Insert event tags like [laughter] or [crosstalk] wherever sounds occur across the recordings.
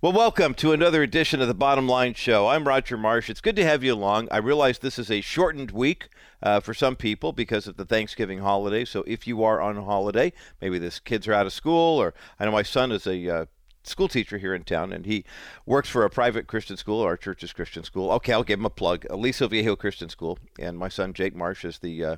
Well, welcome to another edition of the Bottom Line Show. I'm Roger Marsh. It's good to have you along. I realize this is a shortened week uh, for some people because of the Thanksgiving holiday. So if you are on holiday, maybe the kids are out of school, or I know my son is a uh, school teacher here in town, and he works for a private Christian school, our church's Christian school. Okay, I'll give him a plug. Aliso Viejo Christian School, and my son Jake Marsh is the uh,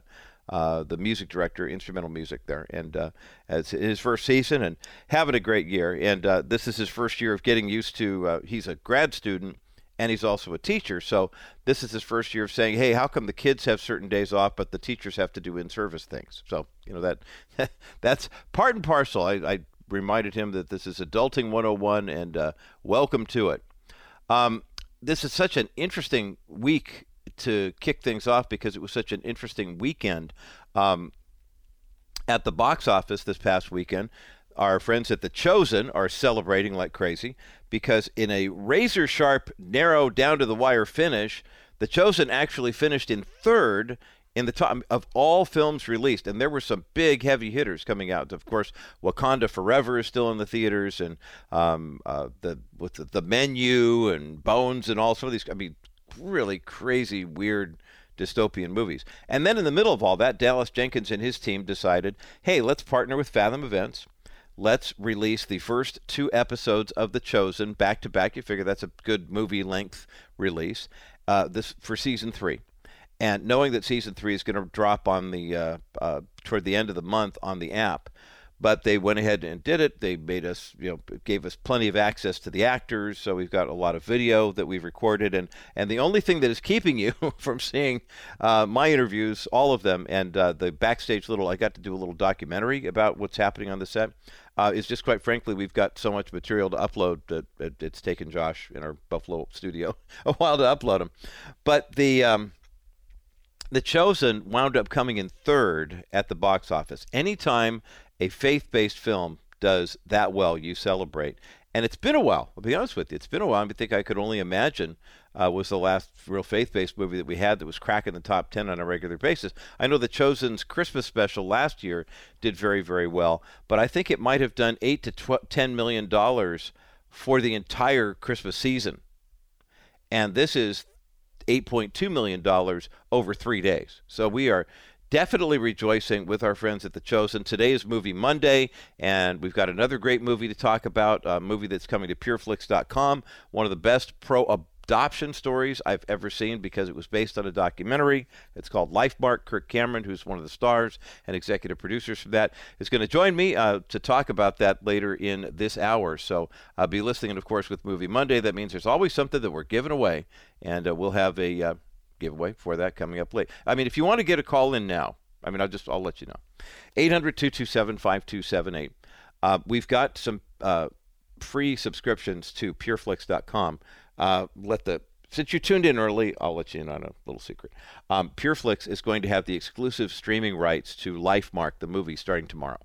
uh, the music director, instrumental music there, and uh, it's his first season and having a great year. And uh, this is his first year of getting used to. Uh, he's a grad student and he's also a teacher, so this is his first year of saying, "Hey, how come the kids have certain days off, but the teachers have to do in-service things?" So you know that [laughs] that's part and parcel. I, I, reminded him that this is Adulting 101, and uh, welcome to it. Um, this is such an interesting week to kick things off because it was such an interesting weekend um, at the box office this past weekend. Our friends at The Chosen are celebrating like crazy because in a razor sharp, narrow, down to the wire finish, The Chosen actually finished in third in the top of all films released, and there were some big heavy hitters coming out. Of course, Wakanda Forever is still in the theaters, and um, uh, the with the, the, menu and Bones and all some of these. I mean, really crazy, weird dystopian movies. And then in the middle of all that, Dallas Jenkins and his team decided, hey, let's partner with Fathom Events. Let's release the first two episodes of The Chosen back to back. You figure that's a good movie length release. Uh, this for season three, and knowing that season three is going to drop on the uh, uh, toward the end of the month on the app, but they went ahead and did it. They made us, you know, gave us plenty of access to the actors, so we've got a lot of video that we've recorded, and and the only thing that is keeping you [laughs] from seeing uh, my interviews, all of them, and uh, the backstage little, I got to do a little documentary about what's happening on the set. Uh, is just quite frankly, we've got so much material to upload that it's taken Josh in our Buffalo studio [laughs] a while to upload them. But the um, the Chosen wound up coming in third at the box office. Anytime a faith based film does that well, you celebrate. And it's been a while, I'll be honest with you. It's been a while. I think I could only imagine uh, was the last real faith based movie that we had that was cracking the top 10 on a regular basis. I know The Chosen's Christmas special last year did very, very well, but I think it might have done 8 to 12, $10 million for the entire Christmas season. And this is $8.2 million over three days. So we are definitely rejoicing with our friends at The Chosen. Today is Movie Monday, and we've got another great movie to talk about, a movie that's coming to pureflix.com, one of the best pro adoption stories I've ever seen because it was based on a documentary. It's called Lifemark. Kirk Cameron, who's one of the stars and executive producers for that, is going to join me uh, to talk about that later in this hour. So I'll be listening, and of course, with Movie Monday, that means there's always something that we're giving away, and uh, we'll have a uh, giveaway for that coming up late. I mean, if you want to get a call in now, I mean, I'll just I'll let you know. 800-227-5278. Uh, we've got some uh, free subscriptions to pureflix.com. Uh, let the since you tuned in early, I'll let you in on a little secret. Um, PureFlix is going to have the exclusive streaming rights to Lifemark, the movie, starting tomorrow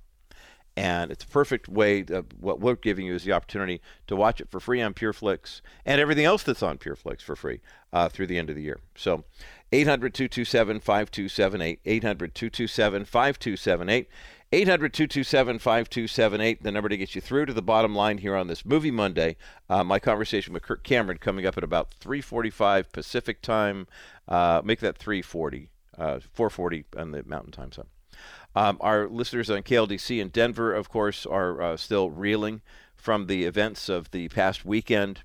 and it's a perfect way. To, what we're giving you is the opportunity to watch it for free on PureFlix and everything else that's on PureFlix for free uh, through the end of the year. So, 800-227-5278, 800-227-5278, 800-227-5278, the number to get you through to the bottom line here on this Movie Monday. Uh, my conversation with Kirk Cameron coming up at about 3:45 Pacific time. Uh, make that 3:40, uh, 4:40 on the Mountain Time zone. Um, our listeners on KLDC in Denver, of course, are uh, still reeling from the events of the past weekend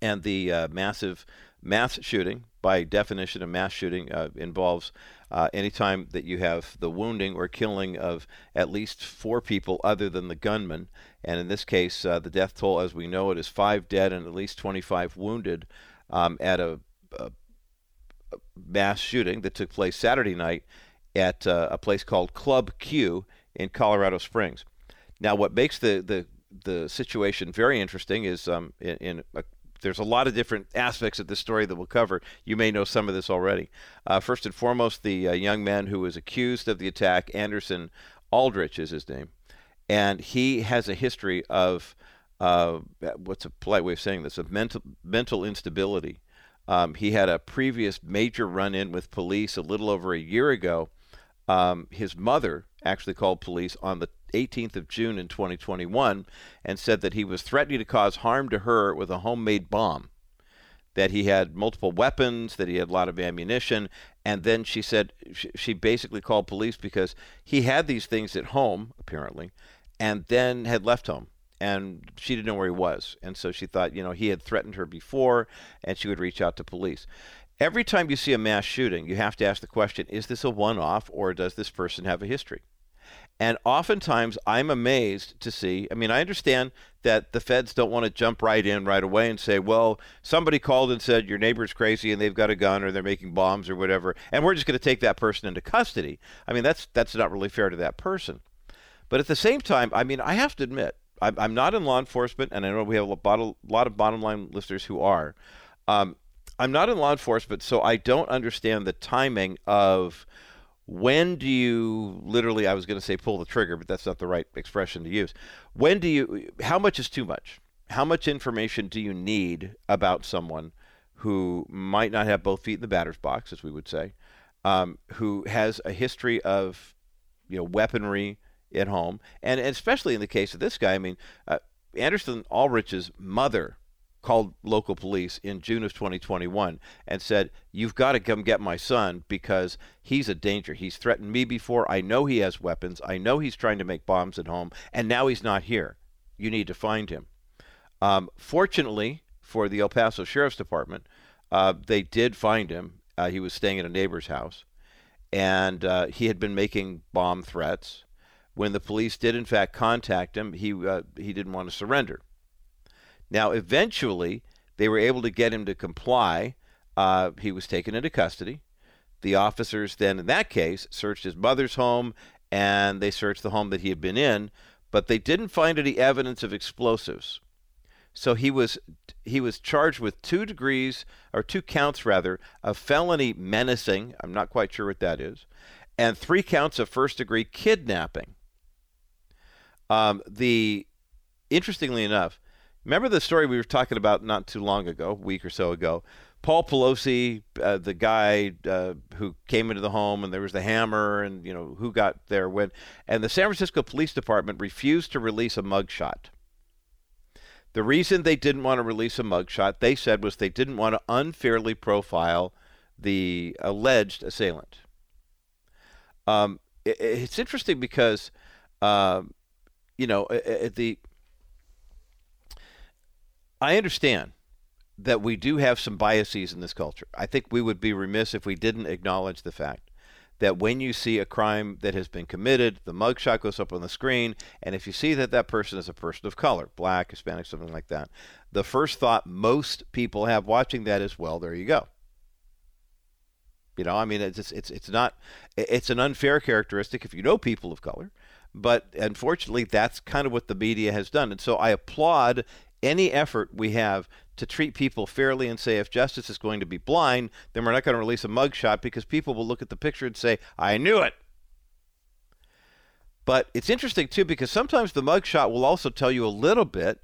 and the uh, massive mass shooting. By definition, a mass shooting uh, involves uh, anytime that you have the wounding or killing of at least four people other than the gunman. And in this case, uh, the death toll, as we know it, is five dead and at least 25 wounded um, at a, a mass shooting that took place Saturday night at uh, a place called Club Q in Colorado Springs. Now, what makes the the, the situation very interesting is um, in, in a, there's a lot of different aspects of this story that we'll cover. You may know some of this already. Uh, first and foremost, the uh, young man who was accused of the attack, Anderson Aldrich is his name, and he has a history of uh, what's a polite way of saying this of mental mental instability. Um, he had a previous major run-in with police a little over a year ago um, his mother actually called police on the 18th of June in 2021 and said that he was threatening to cause harm to her with a homemade bomb. That he had multiple weapons, that he had a lot of ammunition, and then she said she basically called police because he had these things at home, apparently, and then had left home and she didn't know where he was. And so she thought, you know, he had threatened her before and she would reach out to police. Every time you see a mass shooting, you have to ask the question is this a one off or does this person have a history? And oftentimes I'm amazed to see. I mean, I understand that the feds don't want to jump right in right away and say, well, somebody called and said your neighbor's crazy and they've got a gun or they're making bombs or whatever, and we're just going to take that person into custody. I mean, that's that's not really fair to that person. But at the same time, I mean, I have to admit, I'm, I'm not in law enforcement, and I know we have a lot of bottom line listeners who are. Um, I'm not in law enforcement, so I don't understand the timing of when do you literally i was going to say pull the trigger but that's not the right expression to use. When do you how much is too much? How much information do you need about someone who might not have both feet in the batter's box as we would say um, who has a history of you know weaponry at home? And, and especially in the case of this guy i mean uh, anderson aldrich's mother called local police in June of 2021 and said, You've got to come get my son because he's a danger. He's threatened me before. I know he has weapons. I know he's trying to make bombs at home, and now he's not here. You need to find him. Um, fortunately for the El Paso Sheriff's Department, uh, they did find him. Uh, he was staying at a neighbor's house, and uh, he had been making bomb threats. When the police did, in fact, contact him, he uh, he didn't want to surrender. Now, eventually, they were able to get him to comply. Uh, he was taken into custody. The officers then, in that case, searched his mother's home and they searched the home that he had been in, but they didn't find any evidence of explosives. So he was he was charged with two degrees or two counts rather of felony menacing. I'm not quite sure what that is, and three counts of first degree kidnapping. Um, the interestingly enough, Remember the story we were talking about not too long ago, a week or so ago? Paul Pelosi, uh, the guy uh, who came into the home, and there was the hammer, and you know who got there when, and the San Francisco Police Department refused to release a mugshot. The reason they didn't want to release a mugshot, they said, was they didn't want to unfairly profile the alleged assailant. Um, it, it's interesting because, uh, you know, the I understand that we do have some biases in this culture. I think we would be remiss if we didn't acknowledge the fact that when you see a crime that has been committed, the mugshot goes up on the screen, and if you see that that person is a person of color, black, Hispanic, something like that, the first thought most people have watching that is, well, there you go. You know, I mean, it's it's it's not it's an unfair characteristic if you know people of color, but unfortunately, that's kind of what the media has done, and so I applaud any effort we have to treat people fairly and say if justice is going to be blind, then we're not going to release a mugshot because people will look at the picture and say, I knew it. But it's interesting too because sometimes the mugshot will also tell you a little bit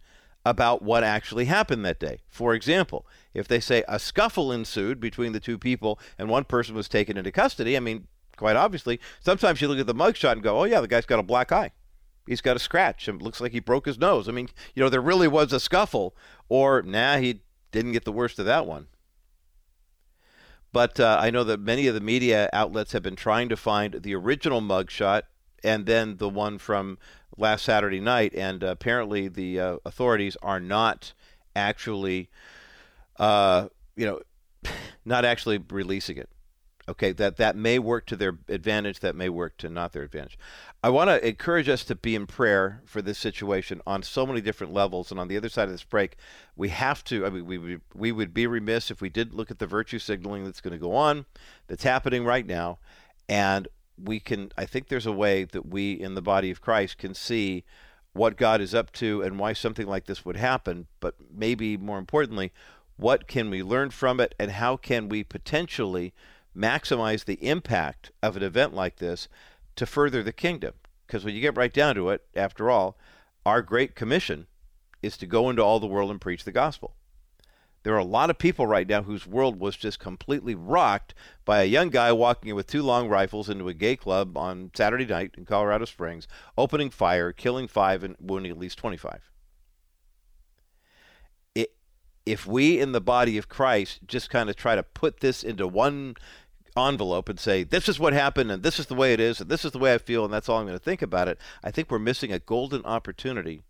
about what actually happened that day. For example, if they say a scuffle ensued between the two people and one person was taken into custody, I mean, quite obviously, sometimes you look at the mugshot and go, oh, yeah, the guy's got a black eye he's got a scratch It looks like he broke his nose. I mean, you know, there really was a scuffle, or nah, he didn't get the worst of that one. But uh, I know that many of the media outlets have been trying to find the original mugshot and then the one from last Saturday night, and uh, apparently the uh, authorities are not actually, uh, you know, [sighs] not actually releasing it. Okay, that that may work to their advantage. That may work to not their advantage. I want to encourage us to be in prayer for this situation on so many different levels. And on the other side of this break, we have to. I mean, we we would be remiss if we didn't look at the virtue signaling that's going to go on, that's happening right now, and we can. I think there's a way that we in the body of Christ can see what God is up to and why something like this would happen. But maybe more importantly, what can we learn from it, and how can we potentially maximize the impact of an event like this to further the kingdom. Because when you get right down to it, after all, our great commission is to go into all the world and preach the gospel. There are a lot of people right now whose world was just completely rocked by a young guy walking in with two long rifles into a gay club on Saturday night in Colorado Springs, opening fire, killing five, and wounding at least 25. It, if we in the body of Christ just kind of try to put this into one envelope and say, this is what happened, and this is the way it is, and this is the way I feel, and that's all I'm going to think about it, I think we're missing a golden opportunity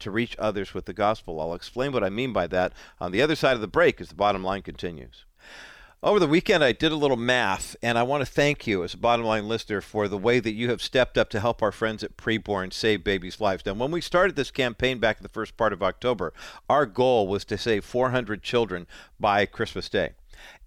to reach others with the gospel. I'll explain what I mean by that on the other side of the break as the bottom line continues. Over the weekend, I did a little math, and I want to thank you as a bottom line listener for the way that you have stepped up to help our friends at Preborn save babies' lives. Now, when we started this campaign back in the first part of October, our goal was to save 400 children by Christmas Day.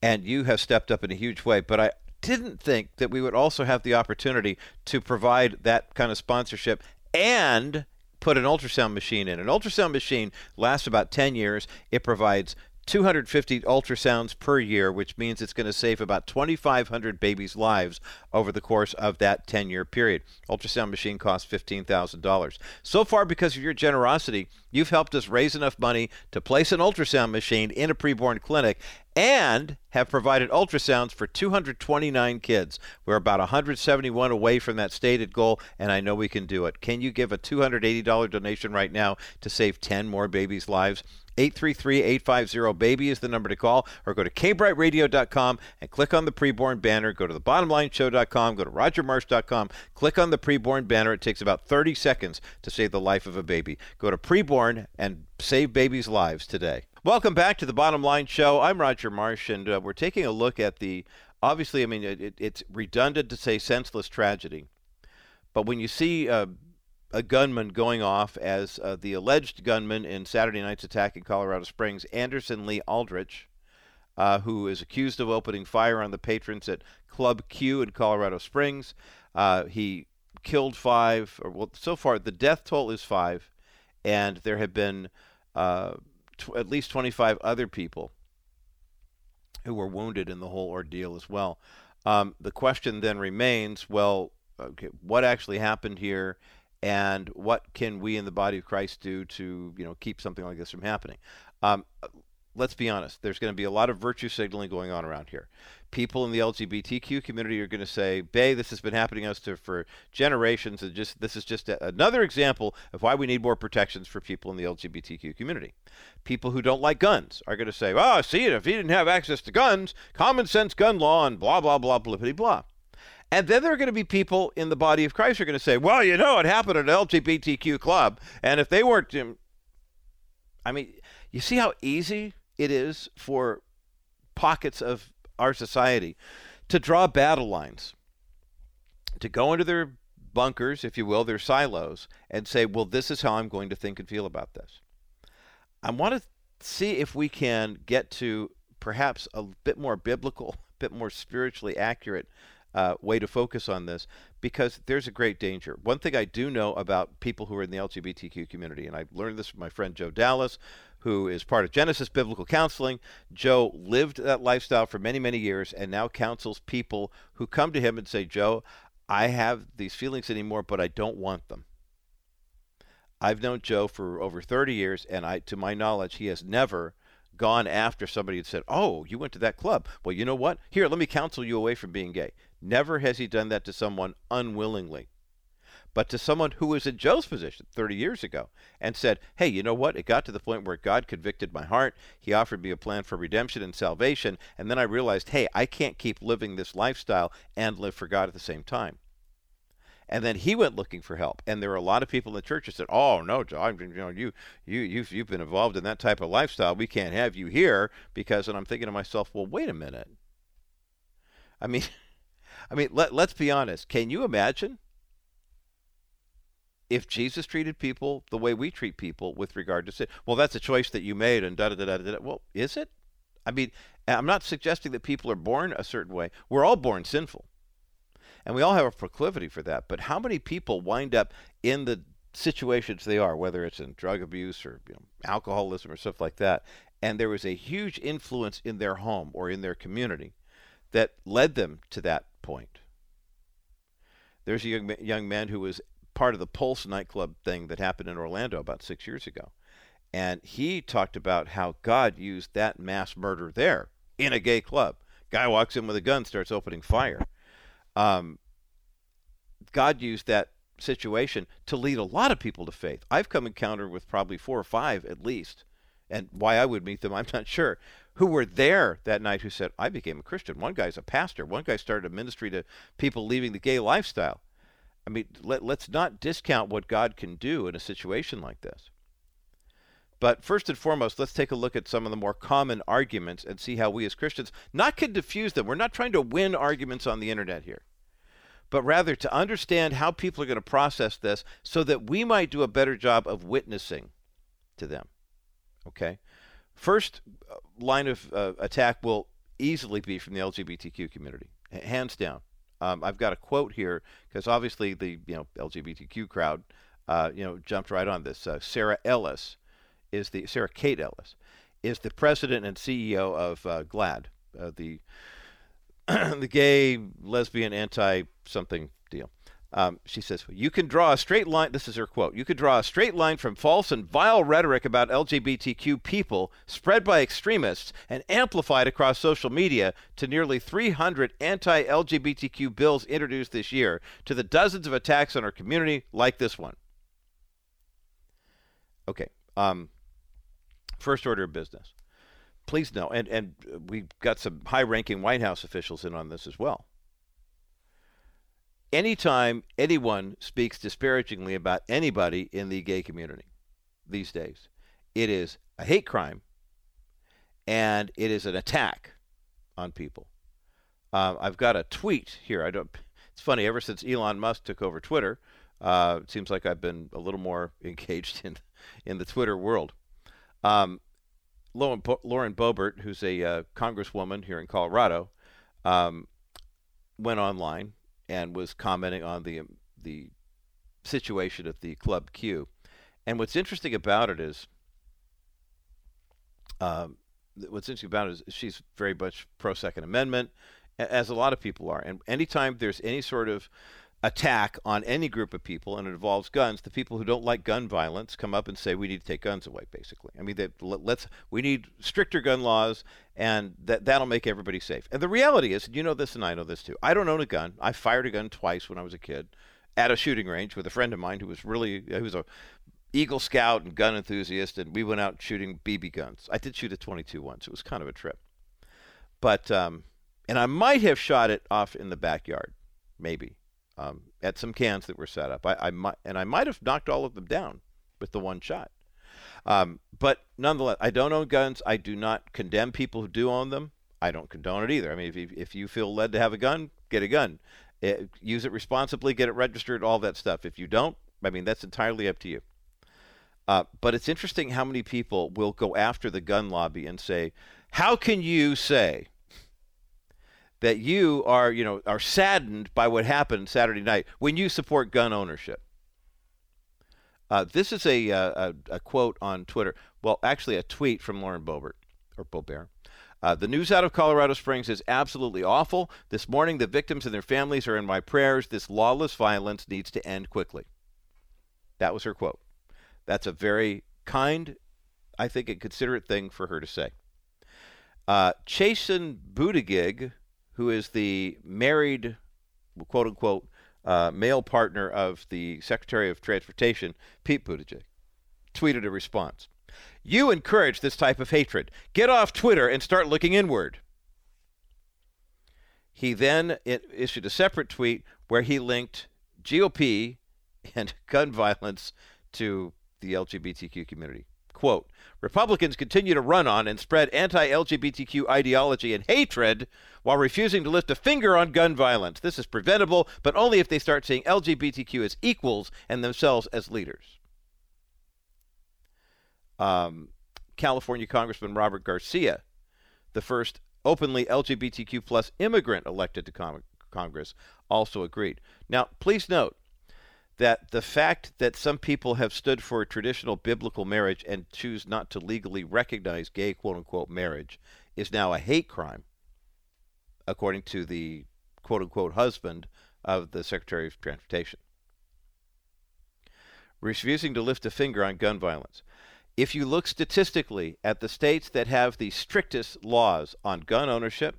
And you have stepped up in a huge way, but I didn't think that we would also have the opportunity to provide that kind of sponsorship and put an ultrasound machine in. An ultrasound machine lasts about 10 years. It provides 250 ultrasounds per year, which means it's going to save about 2,500 babies' lives over the course of that 10 year period. Ultrasound machine costs $15,000. So far, because of your generosity, you've helped us raise enough money to place an ultrasound machine in a preborn clinic and have provided ultrasounds for 229 kids. We're about 171 away from that stated goal, and I know we can do it. Can you give a $280 donation right now to save 10 more babies' lives? 833-850-BABY is the number to call, or go to kbrightradio.com and click on the preborn banner. Go to the bottomlineshow.com, go to rogermarsh.com, click on the preborn banner. It takes about 30 seconds to save the life of a baby. Go to preborn and save babies' lives today. Welcome back to the Bottom Line Show. I'm Roger Marsh, and uh, we're taking a look at the obviously, I mean, it, it's redundant to say senseless tragedy, but when you see uh, a gunman going off as uh, the alleged gunman in Saturday night's attack in Colorado Springs, Anderson Lee Aldrich, uh, who is accused of opening fire on the patrons at Club Q in Colorado Springs. Uh, he killed five, or well, so far the death toll is five, and there have been uh, tw- at least 25 other people who were wounded in the whole ordeal as well. Um, the question then remains well, okay, what actually happened here? and what can we in the body of Christ do to you know keep something like this from happening? Um, let's be honest. There's going to be a lot of virtue signaling going on around here. People in the LGBTQ community are going to say, "Bay, this has been happening to us to, for generations, and just this is just a, another example of why we need more protections for people in the LGBTQ community." People who don't like guns are going to say, "Oh, see, if he didn't have access to guns, common sense gun law, and blah blah blah blah blah." And then there are going to be people in the body of Christ who are going to say, well, you know, it happened at an LGBTQ club. And if they weren't, um, I mean, you see how easy it is for pockets of our society to draw battle lines, to go into their bunkers, if you will, their silos, and say, well, this is how I'm going to think and feel about this. I want to see if we can get to perhaps a bit more biblical, a [laughs] bit more spiritually accurate uh, way to focus on this because there's a great danger. One thing I do know about people who are in the LGBTQ community, and I learned this from my friend Joe Dallas, who is part of Genesis Biblical Counseling. Joe lived that lifestyle for many, many years and now counsels people who come to him and say, Joe, I have these feelings anymore, but I don't want them. I've known Joe for over 30 years, and I, to my knowledge, he has never gone after somebody and said, "Oh, you went to that club. Well, you know what? Here, let me counsel you away from being gay." Never has he done that to someone unwillingly. But to someone who was in Joe's position 30 years ago and said, Hey, you know what? It got to the point where God convicted my heart. He offered me a plan for redemption and salvation. And then I realized, hey, I can't keep living this lifestyle and live for God at the same time. And then he went looking for help. And there were a lot of people in the church that said, "Oh no, John, you know, you you you've you've been involved in that type of lifestyle. We can't have you here because." And I'm thinking to myself, "Well, wait a minute. I mean, [laughs] I mean, let, let's be honest. Can you imagine if Jesus treated people the way we treat people with regard to sin? Well, that's a choice that you made, and da da da da da. Well, is it? I mean, I'm not suggesting that people are born a certain way. We're all born sinful. And we all have a proclivity for that. But how many people wind up in the situations they are, whether it's in drug abuse or you know, alcoholism or stuff like that, and there was a huge influence in their home or in their community that led them to that point. There's a young, young man who was part of the Pulse nightclub thing that happened in Orlando about six years ago. And he talked about how God used that mass murder there in a gay club. Guy walks in with a gun, starts opening fire. Um, God used that situation to lead a lot of people to faith. I've come encounter with probably four or five at least, and why I would meet them, [laughs] I'm not sure, who were there that night who said, I became a Christian. One guy's a pastor. One guy started a ministry to people leaving the gay lifestyle. I mean, let, let's not discount what God can do in a situation like this. But first and foremost, let's take a look at some of the more common arguments and see how we as Christians not can diffuse them. We're not trying to win arguments on the internet here, but rather to understand how people are going to process this so that we might do a better job of witnessing to them. Okay? First uh, line of uh, attack will easily be from the LGBTQ community, hands down. Um, I've got a quote here because obviously the you know LGBTQ crowd, uh, you know, jumped right on this. Uh, Sarah Ellis is the Sarah Kate Ellis is the president and CEO of uh, GLAAD, uh, the [clears throat] the gay, lesbian, anti something. Um, she says, You can draw a straight line. This is her quote. You could draw a straight line from false and vile rhetoric about LGBTQ people spread by extremists and amplified across social media to nearly 300 anti LGBTQ bills introduced this year to the dozens of attacks on our community like this one. Okay. Um, first order of business. Please know, and, and we've got some high ranking White House officials in on this as well anytime anyone speaks disparagingly about anybody in the gay community these days, it is a hate crime and it is an attack on people. Uh, I've got a tweet here. I don't. It's funny. Ever since Elon Musk took over Twitter, uh, it seems like I've been a little more [laughs] engaged in in the Twitter world. Um, Lauren, Lauren Boebert, who's a uh, congresswoman here in Colorado, um, went online and was commenting on the the situation at the Club Q. And what's interesting about it is, um, what's interesting about it is she's very much pro Second Amendment, as a lot of people are. And anytime there's any sort of attack on any group of people and it involves guns, the people who don't like gun violence come up and say we need to take guns away. Basically, I mean, let's we need stricter gun laws, and that that'll make everybody safe. And the reality is, you know this, and I know this too. I don't own a gun. I fired a gun twice when I was a kid at a shooting range with a friend of mine who was really who was a Eagle Scout and gun enthusiast, and we went out shooting BB guns. I did shoot a 22 once. It was kind of a trip, but um, and I might have shot it off in the backyard, maybe um, at some cans that were set up. I, I might, and I might have knocked all of them down with the one shot. Um, but nonetheless, I don't own guns. I do not condemn people who do own them. I don't condone it either. I mean, if you, if you feel led to have a gun, get a gun. It, eh, use it responsibly, get it registered, all that stuff. If you don't, I mean, that's entirely up to you. Uh, but it's interesting how many people will go after the gun lobby and say, "How can you say that you are, you know, are saddened by what happened Saturday night when you support gun ownership. Uh, this is a, uh, a, a, quote on Twitter. Well, actually, a tweet from Lauren Boebert or Boebert. Uh, the news out of Colorado Springs is absolutely awful. This morning, the victims and their families are in my prayers. This lawless violence needs to end quickly. That was her quote. That's a very kind, I think, and considerate thing for her to say. Uh, Chasten Buttigieg, who is the married, quote unquote, uh, male partner of the Secretary of Transportation, Pete Buttigieg, tweeted a response. You encourage this type of hatred. Get off Twitter and start looking inward. He then issued a separate tweet where he linked GOP and [laughs] gun violence to the LGBTQ community. Quote Republicans continue to run on and spread anti LGBTQ ideology and hatred while refusing to lift a finger on gun violence. This is preventable, but only if they start seeing LGBTQ as equals and themselves as leaders. Um, California Congressman Robert Garcia, the first openly LGBTQ plus immigrant elected to con- Congress, also agreed. Now, please note that the fact that some people have stood for traditional biblical marriage and choose not to legally recognize gay quote unquote marriage is now a hate crime, according to the quote unquote husband of the Secretary of Transportation. Refusing to lift a finger on gun violence. if you look statistically at the states that have the strictest laws on gun ownership,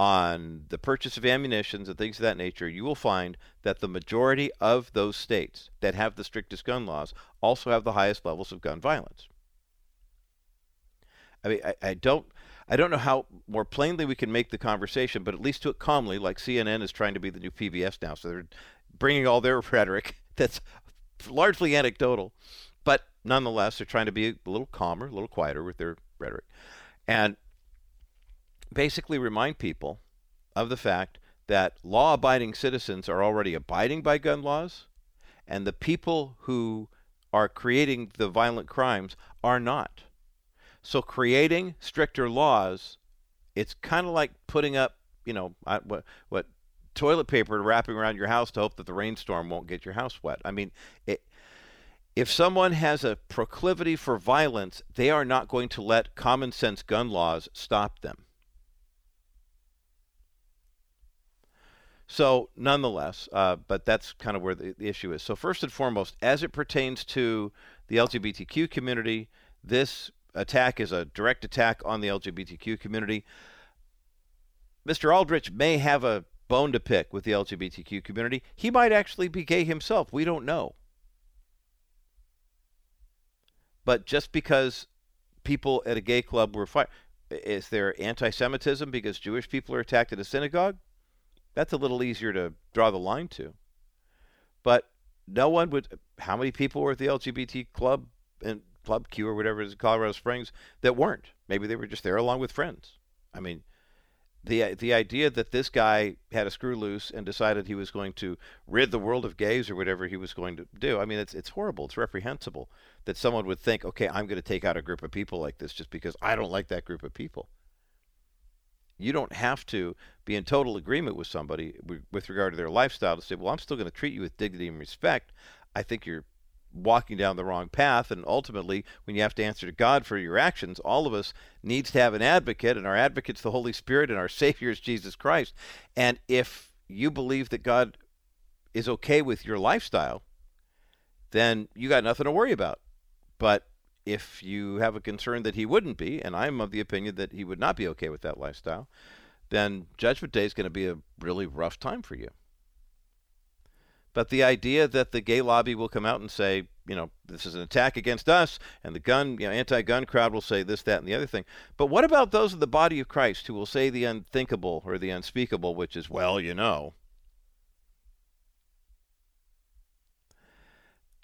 on the purchase of ammunitions and things of that nature, you will find that the majority of those states that have the strictest gun laws also have the highest levels of gun violence. I mean, I, I don't. I don't know how more plainly we can make the conversation, but at least do it calmly, like CNN is trying to be the new PBS now. So they're bringing all their [laughs] rhetoric that's largely anecdotal, but nonetheless, they're trying to be a little calmer, a little quieter with their rhetoric. And basically remind people of the fact that law abiding citizens are already abiding by gun laws, and the people who are creating the violent crimes are not. So creating stricter laws, it's kind of like putting up, you know, uh, what what toilet paper wrapping around your house to hope that the rainstorm won't get your house wet. I mean, it, if someone has a proclivity for violence, they are not going to let common sense gun laws stop them. So, nonetheless, uh, but that's kind of where the, the, issue is. So, first and foremost, as it pertains to the LGBTQ community, this attack is a direct attack on the LGBTQ community. Mr. Aldrich may have a bone to pick with the LGBTQ community. He might actually be gay himself. We don't know. But just because people at a gay club were fired, is there anti Semitism because Jewish people are attacked at a synagogue? That's a little easier to draw the line to. But no one would. How many people were at the LGBT club and Club Q or whatever it is in Colorado Springs that weren't. Maybe they were just there along with friends. I mean, the the idea that this guy had a screw loose and decided he was going to rid the world of gays or whatever he was going to do. I mean, it's it's horrible. It's reprehensible that someone would think, okay, I'm going to take out a group of people like this just because I don't like that group of people. You don't have to be in total agreement with somebody with regard to their lifestyle to say, well, I'm still going to treat you with dignity and respect. I think you're walking down the wrong path. And ultimately when you have to answer to God for your actions all of us needs to have an advocate and our advocate's the Holy Spirit and our [laughs] savior is Jesus Christ. And if you believe that God is okay with your lifestyle then you got nothing to worry about. But if you have a concern that he wouldn't be and I'm of the opinion that he would not be okay with that lifestyle then judgment day is going to be a really rough time for you but the idea that the gay lobby will come out and say, you know, this is an attack against us, and the gun, you know, anti-gun crowd will say this, that, and the other thing. But what about those of the body of Christ who will say the unthinkable or the unspeakable, which is, well, you know.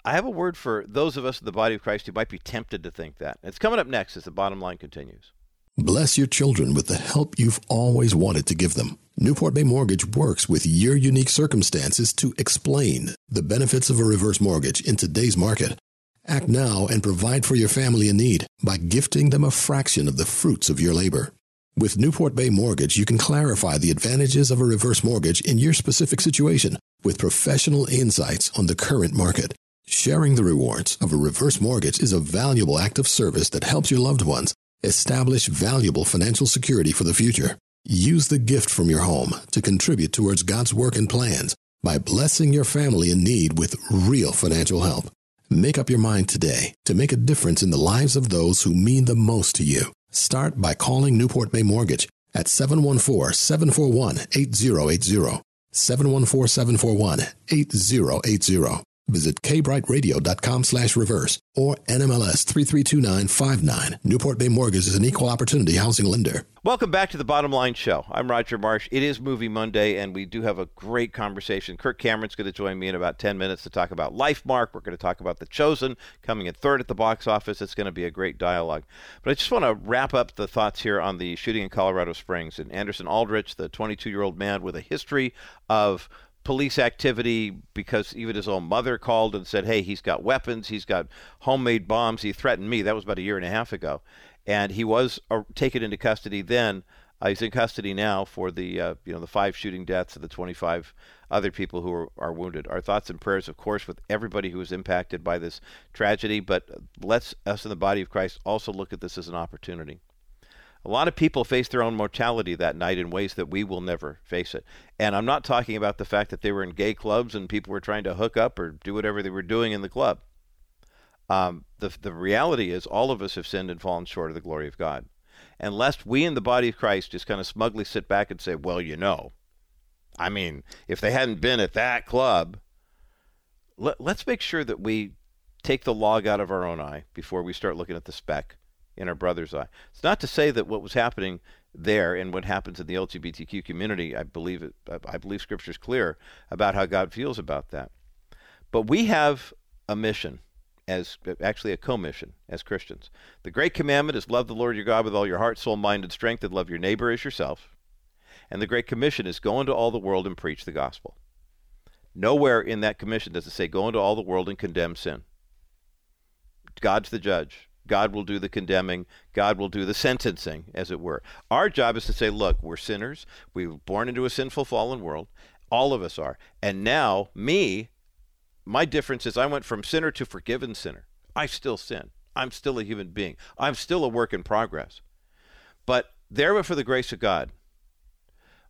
I have a word for those of us in the body of Christ who might be tempted to think that. It's coming up next as the bottom line continues. Bless your children with the help you've always wanted to give them. Newport Bay Mortgage works with your unique circumstances to explain the benefits of a reverse mortgage in today's market. Act now and provide for your family in need by gifting them a fraction of the fruits of your labor. With Newport Bay Mortgage, you can clarify the advantages of a reverse mortgage in your specific situation with professional insights on the current market. Sharing the rewards of a reverse mortgage is a valuable act of service that helps your loved ones Establish valuable financial security for the future. Use the gift from your home to contribute towards God's work and plans by blessing your family in need with real financial help. Make up your mind today to make a difference in the lives of those who mean the most to you. Start by calling Newport Bay Mortgage at 714 741 8080. 714 741 8080. Visit kbrightradio.com slash reverse or NMLS 332959. Newport Bay Mortgage is an equal opportunity housing lender. Welcome back to the Bottom Line Show. I'm Roger Marsh. It is Movie Monday, and we do have a great conversation. Kirk Cameron's going to join me in about 10 minutes to talk about LifeMark. We're going to talk about The Chosen coming in third at the box office. It's going to be a great dialogue. But I just want to wrap up the thoughts here on the shooting in Colorado Springs. And Anderson Aldrich, the 22 year old man with a history of police activity because even his own mother called and said, "Hey, he's got weapons. He's got homemade bombs. He threatened me." That was about a year and a half ago, and he was uh, taken into custody then. Uh, he's in custody now for the uh, you know the five shooting deaths and the 25 other people who are, are wounded. Our thoughts and prayers, of course, with everybody who was impacted by this tragedy. But let's us in the body of Christ also look at this as an opportunity. A lot of people face their own mortality that night in ways that we will never face it. And I'm not talking about the fact that they were in gay clubs and people were trying to hook up or do whatever they were doing in the club. Um, the, the reality is, all of us have sinned and fallen short of the glory of God. And lest we in the body of Christ just kind of smugly sit back and say, well, you know, I mean, if they hadn't been at that club, let, let's make sure that we take the log out of our own eye before we start looking at the speck in our brother's eye. It's not to say that what was happening there and what happens in the LGBTQ community, I believe it, I believe Scripture is clear about how God feels about that. But we have a mission as actually a commission as Christians. The great commandment is love the Lord your God with all your heart, soul, mind, and strength, and love your neighbor as yourself. And the great commission is go into all the world and preach the gospel. Nowhere in that commission does it say go into all the world and condemn sin. God's the judge. God will do the condemning. God will do the sentencing, as it were. Our job is to say, look, we're sinners. We were born into a sinful, fallen world. All of us are. And now, me, my difference is I went from sinner to forgiven sinner. I still sin. I'm still a human being. I'm still a work in progress. But there, but for the grace of God,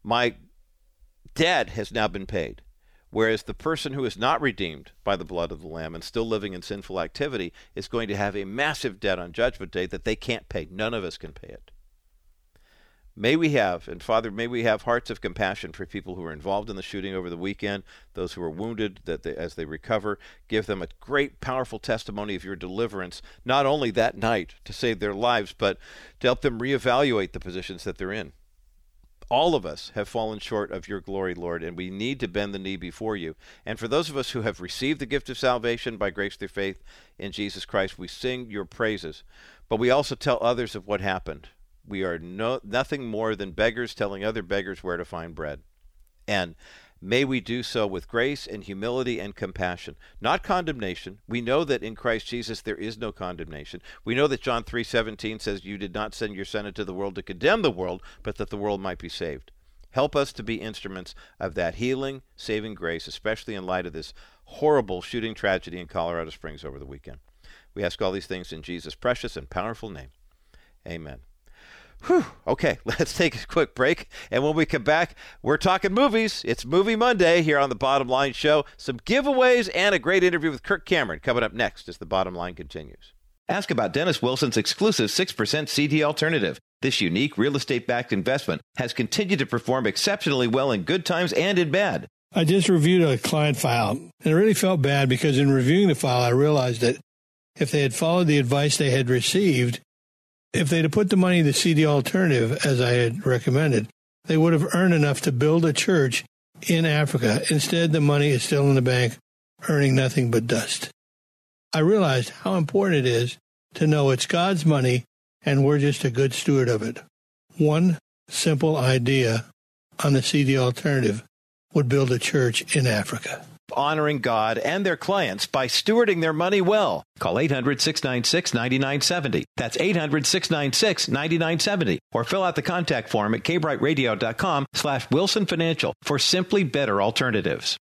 my debt has now been paid. Whereas the person who is not redeemed by the blood of the Lamb and still living in sinful activity is going to have a massive debt on Judgment Day that they can't pay. None of us can pay it. May we have, and Father, may we have hearts of compassion for people who were involved in the shooting over the weekend, those who were wounded, that they, as they recover, give them a great, powerful testimony of your deliverance, not only that night to save their lives, but to help them reevaluate the positions that they're in all of us have fallen short of your glory, Lord, and we need to bend the knee before you. And for those of us who have received the gift of salvation by grace through faith in Jesus Christ, we sing your praises. But we also tell others of what happened. We are no, nothing more than beggars telling other beggars where to find bread. And May we do so with grace and humility and compassion, not condemnation. We know that in Christ Jesus there is no condemnation. We know that John 3:17 says you did not send your son into the world to condemn the world, but that the world might be saved. Help us to be instruments of that healing, saving grace, especially in light of this horrible shooting tragedy in Colorado Springs over the weekend. We ask all these things in Jesus' precious and powerful name. Amen. Whew. Okay, [laughs] let's take a quick break. And when we come back, we're talking movies. It's Movie Monday here on the Bottom Line Show. Some giveaways and a great interview with Kirk Cameron coming up next as the bottom line continues. Ask about Dennis Wilson's exclusive 6% CD alternative. This unique real estate backed investment has continued to perform exceptionally well in good times and in bad. I just reviewed a client file and I really felt bad because in reviewing the file, I realized that if they had followed the advice they had received, if they'd have put the money the CD alternative, as I had recommended, they would have earned enough to build a church in Africa. Instead, the money is still in the bank, earning nothing but dust. I realized how important it is to know it's God's money and we're just a good steward of it. One simple idea on the CD alternative would build a church in Africa honoring God and their clients by stewarding their money well. Call 800 696 9970. That's 800 696 9970. Or fill out the contact form at kbrightradio.com slash Wilson Financial for simply better alternatives.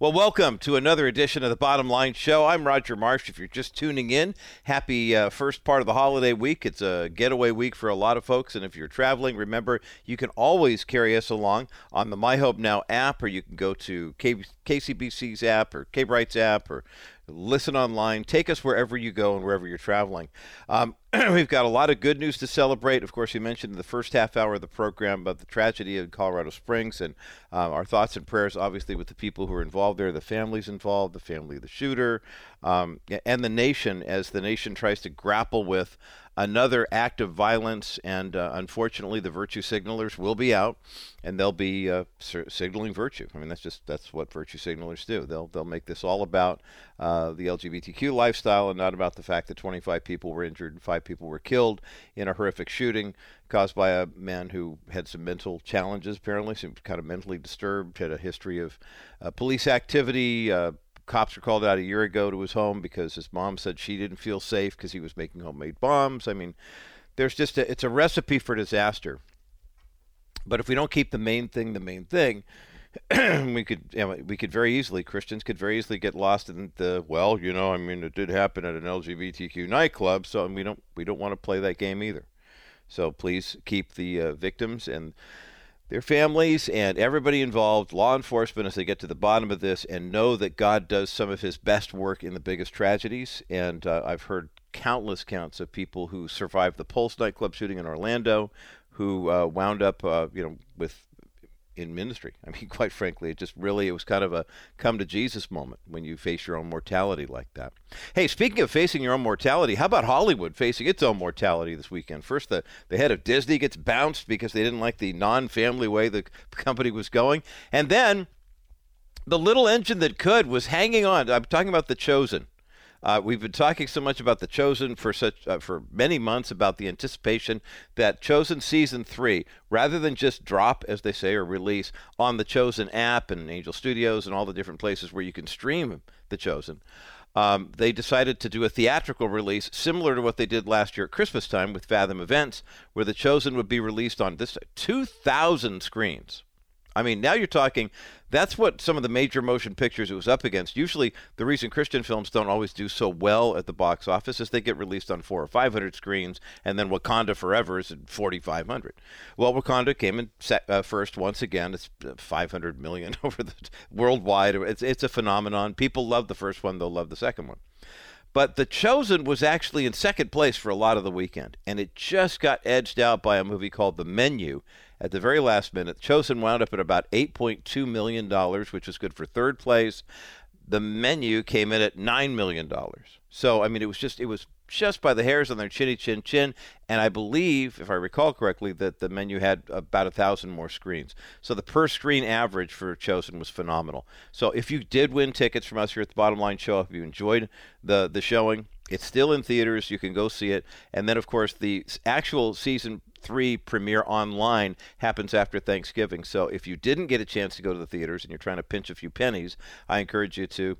Well, welcome to another edition of the Bottom Line Show. I'm Roger Marsh. If you're just tuning in, happy uh, first part of the holiday week. It's a getaway week for a lot of folks. And if you're traveling, remember you can always carry us along on the My Hope Now app, or you can go to K- KCBC's app or K Bright's app or listen online. Take us wherever you go and wherever you're traveling. Um, [clears throat] we've got a lot of good news to celebrate. Of course, you mentioned in the first half hour of the program about the tragedy in Colorado Springs, and uh, our thoughts and prayers, obviously, with the people who are involved there, the families involved, the family of the shooter, um, and the nation as the nation tries to grapple with another act of violence, and uh, unfortunately, the virtue signalers will be out, and they'll be uh, signaling virtue. I mean, that's just that's what virtue signalers do. They'll they'll make this all about uh, the LGBTQ lifestyle and not about the fact that 25 people were injured five people were killed in a horrific shooting caused by a man who had some mental challenges. Apparently, seemed kind of mentally disturbed, had a history of uh, police activity uh, cops were called out a year ago to his home because his mom said she didn't feel safe because he was making homemade bombs. I mean, there's just a, it's a recipe for disaster. But if we don't keep the main thing the main thing, [clears throat] we could you know, we could very easily Christians could very easily get lost in the well, you know, I mean, it did happen at an LGBTQ nightclub, so we don't we don't want to play that game either. So please keep the uh, victims and their families and everybody involved, law enforcement, as they get to the bottom of this and know that God does some of his best work in the biggest tragedies. And uh, I've heard countless counts of people who survived the Pulse nightclub shooting in Orlando, who uh, wound up, uh, you know, with in ministry. I mean, [laughs] quite frankly, it just really it was kind of a come to Jesus moment when you face your own mortality like that. Hey, speaking of facing your own mortality, how about Hollywood facing its own mortality this weekend? First, the, the head of Disney gets bounced because they didn't like the non-family way the [laughs] company was going, and then the little engine that could was hanging on. I'm talking about the Chosen. Uh, we've been talking so much about the Chosen for such uh, for many months about the anticipation that Chosen season three, rather than just drop, as they say, or release on the Chosen app and Angel Studios and all the different places where you can stream the Chosen. Um, they decided to do a theatrical release similar to what they did last year at Christmas time with Fathom Events, where The Chosen would be released on this 2,000 screens. I mean, now you're talking. That's what some of the major motion pictures it was up against. Usually, the reason Christian films don't always do so well at the box office is they get released on four or five hundred screens, and then Wakanda Forever is at forty five hundred. Well, Wakanda came in set, uh, first once again. It's uh, five hundred million [laughs] over the worldwide. It's it's a phenomenon. People love the first one; they'll love the second one. But The Chosen was actually in second place for a lot of the weekend, and it just got edged out by a movie called The Menu at the very last minute. Chosen wound up at about $8.2 million, which was good for third place. The menu came in at $9 million. So, I mean, it was just, it was just by the hairs on their chinny chin chin. And I believe, if I recall correctly, that the menu had about a thousand more screens. So the per screen average for Chosen was phenomenal. So if you did win tickets from us here at the Bottom Line Show, if you enjoyed the the showing, it's still in theaters. You can go see it. And then, of course, the actual season three premiere online happens after Thanksgiving. So if you didn't get a chance to go to the theaters and you're trying to pinch a few pennies, I encourage you to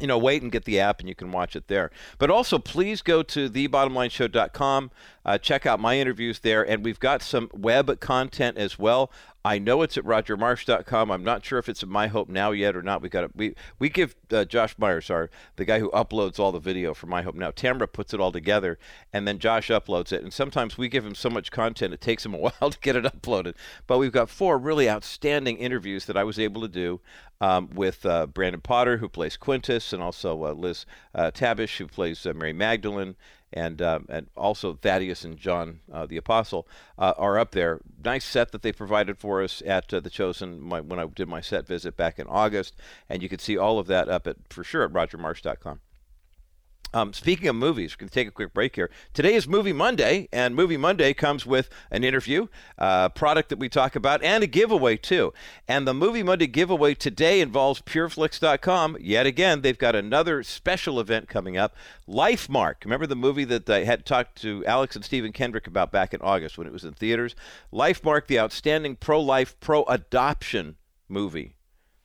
you know, wait and get the app and you can watch it there. But also, please go to thebottomlineshow.com. Uh, check out my interviews there. And we've got some web content as well. I know it's at rogermarsh.com. I'm not sure if it's at My Hope Now yet or not. We got we we give uh, Josh Myers, our the guy who uploads all the video for My Hope Now. Tamra puts it all together, and then Josh uploads it. And sometimes we give him so much content it takes him a [laughs] while to get it uploaded. But we've got four really outstanding interviews that I was able to do um, with uh, Brandon Potter, who plays Quintus, and also uh, Liz uh, Tabish, who plays uh, Mary Magdalene, and um, and also Thaddeus and John uh, the Apostle uh, are up there. Nice set that they provided for us at uh, the Chosen my, when I did my set visit back in August, and you can see all of that up at for sure at RogerMarsh.com. Um, speaking of movies, we're going to take a quick break here. Today is Movie Monday, and Movie Monday comes with an interview, a uh, product that we talk about, and a giveaway too. And the Movie Monday giveaway today involves PureFlix.com. Yet again, they've got another special event coming up. Lifemark. Remember the movie that I had talked to Alex and Stephen Kendrick about back in August when it was in theaters? Lifemark, the outstanding pro-life, pro-adoption movie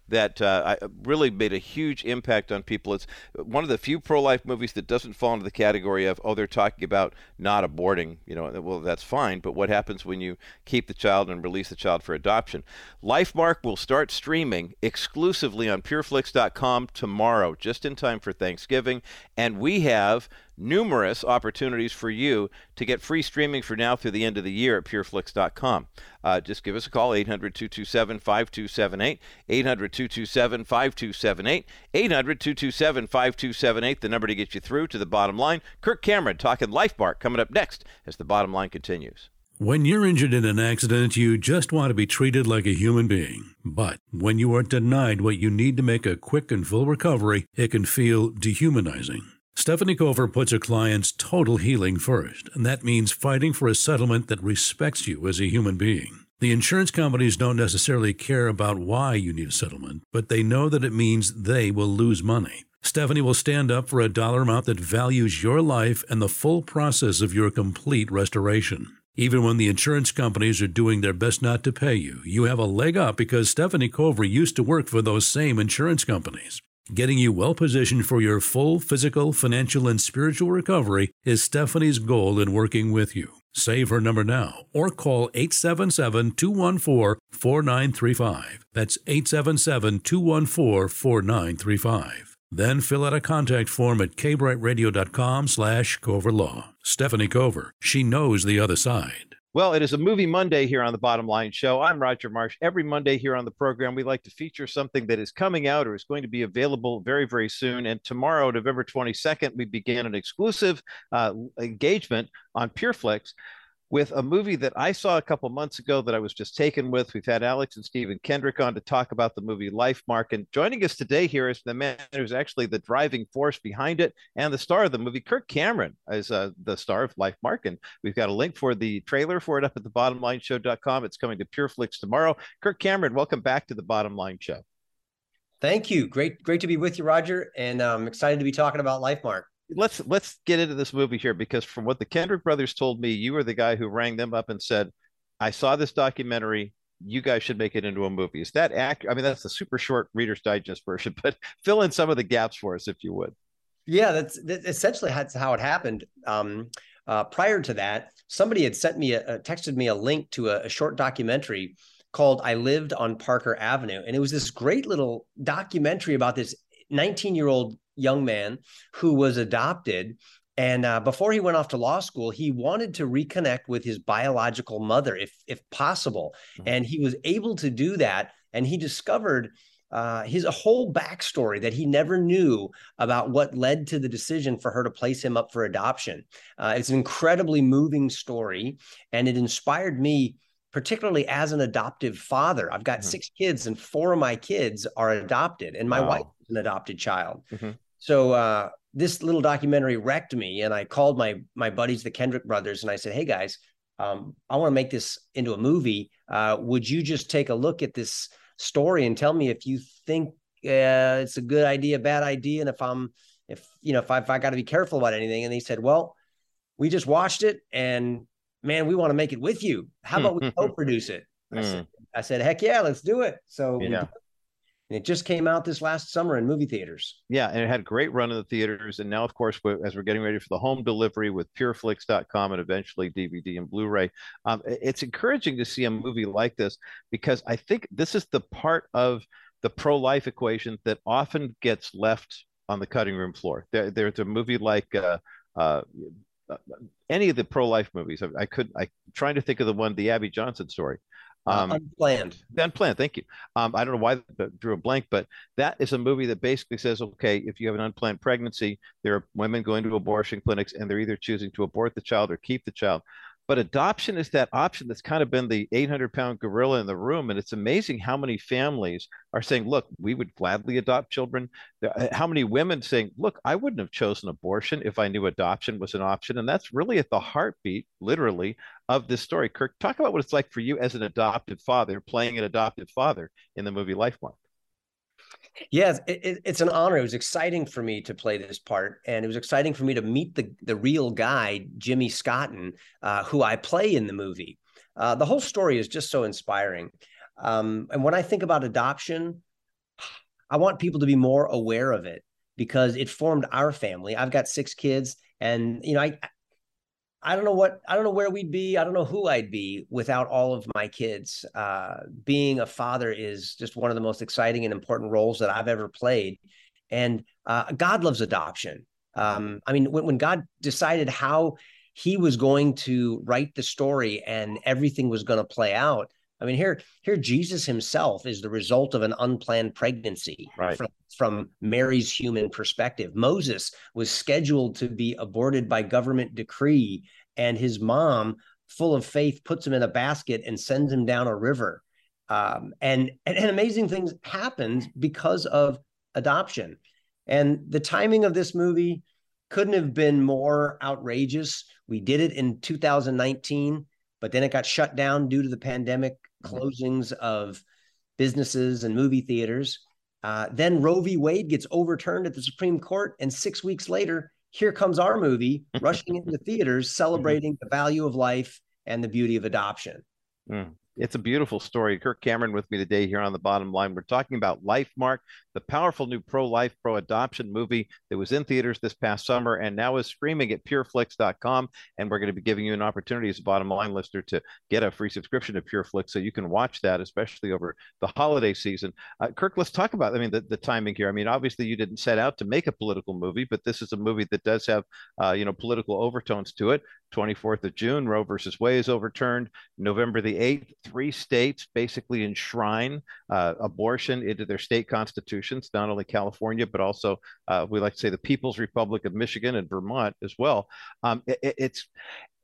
that uh, really made a huge impact on people. It's one of the few pro-life movies that doesn't fall into the category of oh they're talking about not aborting. You know, well that's fine, but what happens when you keep the child and release the child for adoption? Lifemark will start streaming exclusively on PureFlix.com tomorrow, just in time for Thanksgiving, and we have numerous opportunities for you to get free streaming for now through the end of the year at pureflix.com. Uh, just give us a call, 800 227 5278. 800 227 5278. 800 227 5278, the number to get you through to the bottom line. Kirk Cameron talking Lifemark coming up next as the bottom line continues. When you're injured in an accident, you just want to be treated like a human being. But when you are denied what you need to make a quick and full recovery, it can feel dehumanizing. Stephanie Cover puts her client's total healing first, and that means fighting for a settlement that respects you as a human being. The insurance companies don't necessarily care about why you need a settlement, but they know that it means they will lose money. Stephanie will stand up for a dollar amount that values your life and the full process of your complete restoration. Even when the insurance companies are doing their best not to pay you, you have a leg up because Stephanie Cover used to work for those same insurance companies. Getting you well positioned for your full physical, financial, and spiritual recovery is Stephanie's goal in working with you. Save her number now or call 877 214 4935. That's 877 214 4935. Then fill out a contact form at kbrightradio.com slash Cover Law. Stephanie Cover. She knows the other side. Well, it is a movie Monday here on the Bottom Line Show. I'm Roger Marsh. Every Monday here on the program, we like to feature something that is coming out or is going to be available very, very soon. And tomorrow, November 22nd, we begin an exclusive uh, engagement on PureFlix with a movie that I saw a couple months ago that I was just taken with. We've had Alex and Stephen Kendrick on to talk about the movie Lifemark. And joining us today here is the man who's actually the driving force behind it and the star of the movie. Kirk Cameron is uh, the star of Lifemark. And we've got a link for the trailer for it up at the bottomlineshow.com. It's coming to PureFlix tomorrow. Kirk Cameron, welcome back to the Bottom Line Show. Thank you. Great, great to be with you, Roger. And I'm um, excited to be talking about Lifemark let's let's get into this movie here because from what the Kendrick brothers told me, you were the guy who rang them up and said, "I saw this documentary. You guys should make it into a movie." Is that accurate? I mean, that's the super short Reader's Digest version, [laughs] but fill in some of the gaps for us if you would. Yeah, that's, essentially that's how it happened. Um, uh, prior to that, somebody had sent me a, a texted me a link to a, a short documentary called "I Lived on Parker Avenue," and it was this great little documentary about this 19 year old young man who was adopted. And uh, before he went off to law school, he wanted to reconnect with his biological mother, if if possible. Mm-hmm. And he was able to do that. And he discovered uh, his whole backstory that he never knew about what led to the decision for her to place him up for adoption. Uh, it's an incredibly moving story, and it inspired me particularly as an adoptive father. I've got mm-hmm. six kids, and four of my kids are adopted, and my wow. wife is an adopted child. Mm-hmm. So uh, this little documentary wrecked me, and I called my my buddies, the Kendrick brothers, and I said, "Hey guys, um, I want to make this into a movie. Uh, would you just take a look at this story and tell me if you think uh, it's a good idea, bad idea, and if I'm if you know if I, if I got to be careful about anything?" And they said, "Well, we just watched it, and man, we want to make it with you. How about we [laughs] co-produce it? I said, hmm. I said, heck yeah, let's do it. So yeah. And it just came out this last summer in movie theaters. Yeah, and it had a great run in the theaters. And now, of course, as we're getting ready for the home delivery with PureFlix.com and eventually DVD and Blu-ray, um, it's encouraging to see a movie like this because I think this is the part of the pro-life equation that often gets left on the cutting room floor. There, there's a movie like uh, uh, uh, any of the pro-life movies. I, I could I am trying to think of the one, the Abby Johnson story. Um, uh, unplanned. Unplanned. Thank you. Um, I don't know why I drew a blank, but that is a movie that basically says, okay, if you have an unplanned pregnancy, there are women going to abortion clinics, and they're either choosing to abort the child or keep the child. But adoption is that option that's kind of been the 800 pound gorilla in the room. And it's amazing how many families are saying, look, we would gladly adopt children. Uh, how many women saying, look, I wouldn't have chosen abortion if I knew adoption was an option. And that's really at the heartbeat, literally, of this story. Kirk, talk about what it's like for you as an adopted father, playing an adopted father in the movie Lifemark. Yes, it, it's an honor. It was exciting for me to play this part, and it was exciting for me to meet the the real guy, Jimmy Scotton, uh, who I play in the movie. Uh, the whole story is just so inspiring. Um, and when I think about adoption, I want people to be more aware of it because it formed our family. I've got six kids, and you know, I I don't know what I don't know where we'd be. I don't know who I'd be without all of my kids. Uh, being a father is just one of the most exciting and important roles that I've ever played. And uh, God loves adoption. Um, I mean, when, when God decided how He was going to write the story and everything was going to play out, I mean, here, here, Jesus himself is the result of an unplanned pregnancy right. from, from Mary's human perspective. Moses was scheduled to be aborted by government decree, and his mom, full of faith, puts him in a basket and sends him down a river. Um, and, and, and amazing things happened because of adoption. And the timing of this movie couldn't have been more outrageous. We did it in 2019, but then it got shut down due to the pandemic closings of businesses and movie theaters. Uh, then Roe v. Wade gets overturned at the Supreme Court, and six weeks later, here comes our movie [laughs] rushing into theaters, celebrating the value of life and the beauty of adoption. Mm. It's a beautiful story. Kirk Cameron with me today here on the bottom line. We're talking about Lifemark, the powerful new pro life, pro adoption movie that was in theaters this past summer and now is streaming at pureflix.com. And we're going to be giving you an opportunity as a bottom line listener to get a free subscription to PureFlix so you can watch that, especially over the holiday season. Uh, Kirk, let's talk about, I mean, the, the timing here. I mean, obviously you didn't set out to make a political movie, but this is a movie that does have, uh, you know, political overtones to it 24th of June, Roe versus Wade is overturned. November the 8th, three states basically enshrine uh, abortion into their state constitutions, not only California, but also, uh, we like to say, the People's Republic of Michigan and Vermont as well. Um, it, it's,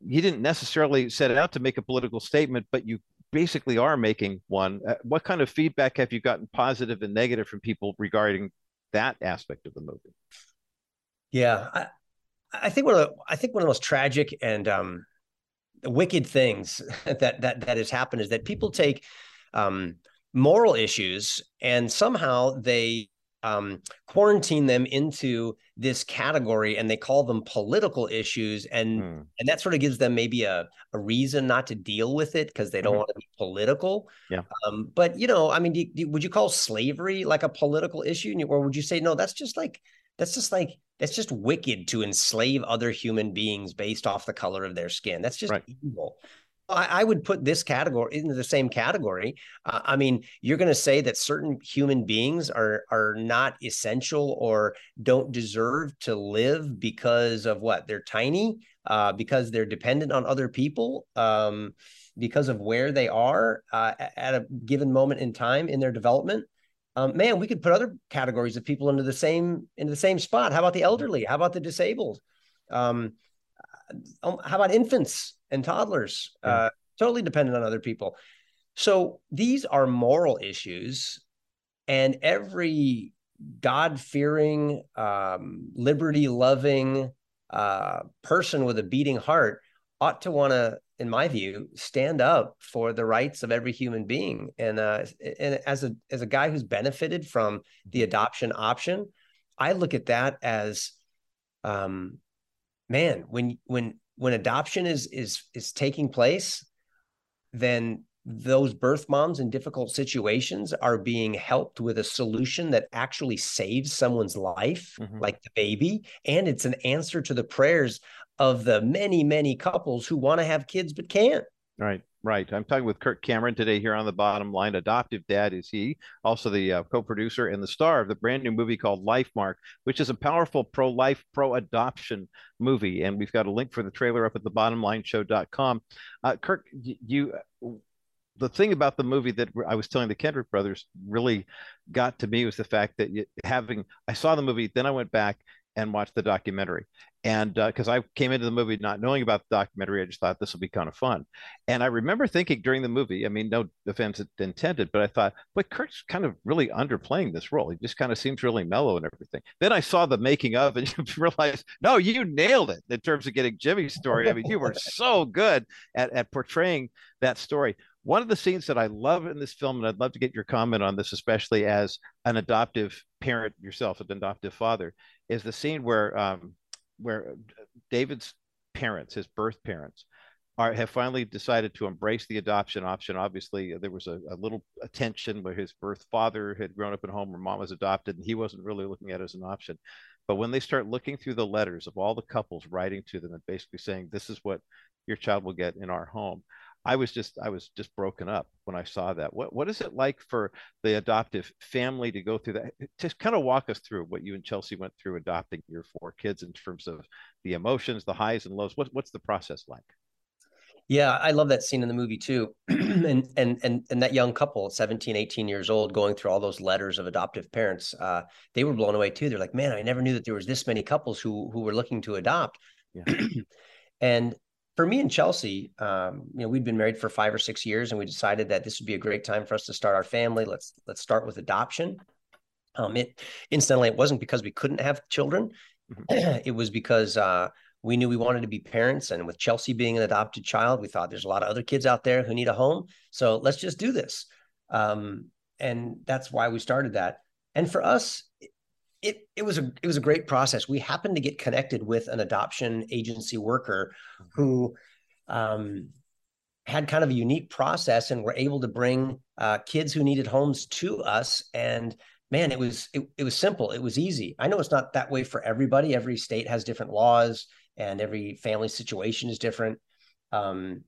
you didn't necessarily set it out to make a political statement, but you basically are making one. Uh, what kind of feedback have you gotten, positive and negative, from people regarding that aspect of the movie? Yeah, I think one of the I think one of the most tragic and um, wicked things [laughs] that that that has happened is that people take um, moral issues and somehow they um, quarantine them into this category and they call them political issues and hmm. and that sort of gives them maybe a, a reason not to deal with it because they don't mm-hmm. want to be political yeah um, but you know i mean do, do, would you call slavery like a political issue or would you say no that's just like that's just like that's just wicked to enslave other human beings based off the color of their skin that's just right. evil I, would put this category into the same category. Uh, I mean, you're going to say that certain human beings are are not essential or don't deserve to live because of what they're tiny, uh, because they're dependent on other people, um, because of where they are uh, at a given moment in time in their development. Um, man, we could put other categories of people into the same into the same spot. How about the elderly? How about the disabled? Um, um how about infants? and toddlers, yeah. uh, totally dependent on other people. So these are moral issues, and every God fearing, um, liberty loving uh, person with a beating heart ought to want to, in my view, stand up for the rights of every human being. And, uh, and as a as a guy who's benefited from the adoption option, I look at that as, um, man, when when when adoption is is is taking place, then those birth moms in difficult situations are being helped with a solution that actually saves someone's life, mm-hmm. like the baby, and it's an answer to the prayers of the many many couples who want to have kids but can't. Right. Right. I'm talking with Kirk Cameron today here on the bottom line. Adoptive dad is he, also the uh, co producer and the star of the brand new movie called Lifemark, which is a powerful pro life, pro adoption movie. And we've got a link for the trailer up at the bottomlineshow.com. Uh, Kirk, you. The thing about the movie that I was telling the Kendrick brothers really got to me was the fact that having I saw the movie, then I went back and watch the documentary. And because uh, I came into the movie not knowing about the documentary, I just thought this will be kind of fun. And I remember thinking during the movie, I mean, no offense intended, but I thought, but Kirk's kind of really underplaying this role. He just kind of seems really mellow and everything. Then I saw the making of and [laughs] realized, no, you nailed it in terms of getting Jimmy's story. I mean, you were so good at, at portraying that story. One of the scenes that I love in this film, and I'd love to get your comment on this, especially as an adoptive parent yourself, an adoptive father, is the scene where um, where David's parents, his birth parents, are have finally decided to embrace the adoption option. Obviously, there was a, a little attention where his birth father had grown up at home where mom was adopted, and he wasn't really looking at it as an option. But when they start looking through the letters of all the couples writing to them and basically saying, "This is what your child will get in our home," I was just I was just broken up when I saw that. What what is it like for the adoptive family to go through that? Just kind of walk us through what you and Chelsea went through adopting your four kids in terms of the emotions, the highs and lows. What what's the process like? Yeah, I love that scene in the movie too. [clears throat] and and and and that young couple, 17, 18 years old, going through all those letters of adoptive parents, uh, they were blown away too. They're like, man, I never knew that there was this many couples who who were looking to adopt. Yeah. [clears throat] and for me and Chelsea, um, you know, we'd been married for five or six years, and we decided that this would be a great time for us to start our family. Let's let's start with adoption. Um, it incidentally, it wasn't because we couldn't have children. Mm-hmm. [clears throat] it was because uh, we knew we wanted to be parents, and with Chelsea being an adopted child, we thought there's a lot of other kids out there who need a home. So let's just do this. Um, and that's why we started that. And for us, it it was a it was a great process. We happened to get connected with an adoption agency worker mm-hmm. who um, had kind of a unique process and were able to bring uh, kids who needed homes to us. And man, it was it, it was simple. It was easy. I know it's not that way for everybody. Every state has different laws, and every family situation is different. Um,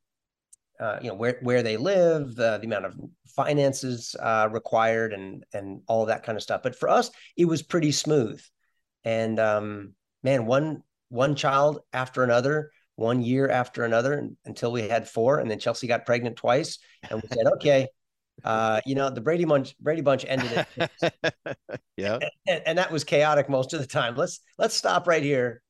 uh, you know where where they live, the, the amount of finances uh, required, and and all of that kind of stuff. But for us, it was pretty smooth. And um, man, one one child after another one year after another until we had four, and then Chelsea got pregnant twice, and we said, okay, uh, you know, the Brady Bunch Brady Bunch ended it. [laughs] yeah, and, and, that was chaotic most of the time. Let's let's stop right here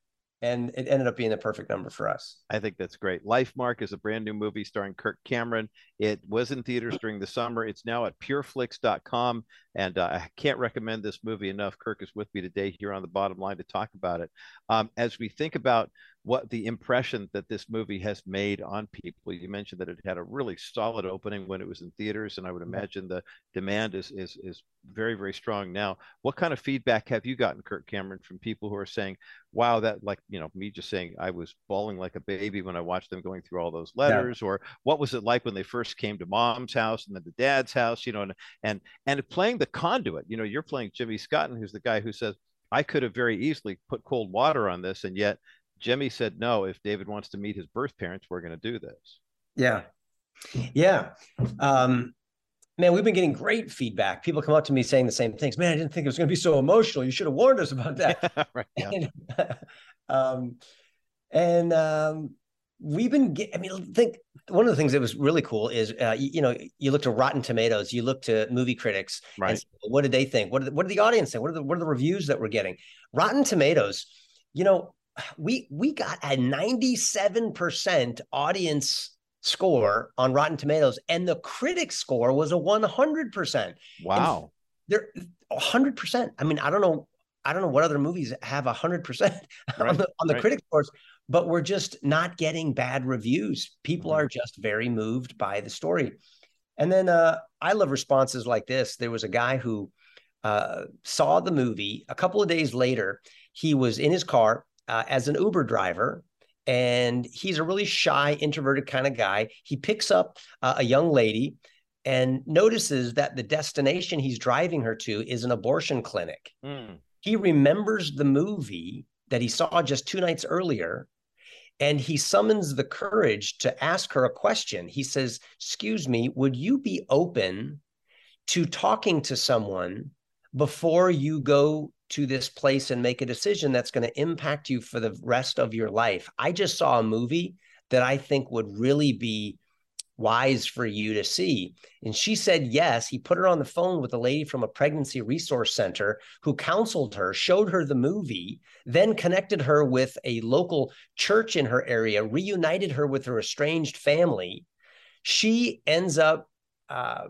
and it ended up being the perfect number for us. I think that's great. Lifemark is a brand new movie starring Kirk Cameron. It was in theaters during the summer. It's now at pureflix.com. And uh, I can't recommend this movie enough. Kirk is with me today here on the bottom line to talk about it. Um, as we think about what the impression that this movie has made on people. You mentioned that it had a really solid opening when it was in theaters, and I would imagine the demand is is is very very strong now. What kind of feedback have you gotten, Kirk Cameron, from people who are saying, "Wow, that like you know me just saying I was bawling like a baby when I watched them going through all those letters," yeah. or what was it like when they first came to mom's house and then to dad's house, you know, and and and playing the conduit. You know, you're playing Jimmy Scotton, who's the guy who says. I could have very easily put cold water on this, and yet Jimmy said no. If David wants to meet his birth parents, we're going to do this. Yeah, yeah. Um, man, we've been getting great feedback. People come up to me saying the same things. Man, I didn't think it was going to be so emotional. You should have warned us about that. [laughs] right. Yeah. [laughs] And, [laughs] um, and um, we've been. Get, I mean, I think one of the things that was really cool is, uh, you, you, know, you look to Rotten Tomatoes, you look to movie critics, right? And what did they think? What did the, what did the audience think? What are the what are the reviews that we're getting? Rotten Tomatoes. You know, we we got a 97% audience score on Rotten Tomatoes, and the critic score was a 100%. Wow. they're 100%. I mean, I don't know. I don't know what other movies have 100% [laughs] right. on the, on the right. critic scores, but we're just not getting bad reviews. People mm-hmm. are just very moved by the story. And then uh, I love responses like this. There was a guy who uh, saw the movie a couple of days later. He was in his car uh, as an Uber driver. And he's a really shy, introverted kind of guy. He picks up uh, a young lady and notices that the destination he's driving her to is an abortion clinic. Mm. He remembers the movie that he saw just two nights earlier and he summons the courage to ask her a question. He says, Excuse me, would you be open to talking to someone before you go to this place and make a decision that's going to impact you for the rest of your life. I just saw a movie that I think would really be wise for you to see. And she said yes. He put her on the phone with a lady from a pregnancy resource center who counseled her, showed her the movie, then connected her with a local church in her area, reunited her with her estranged family. She ends up uh,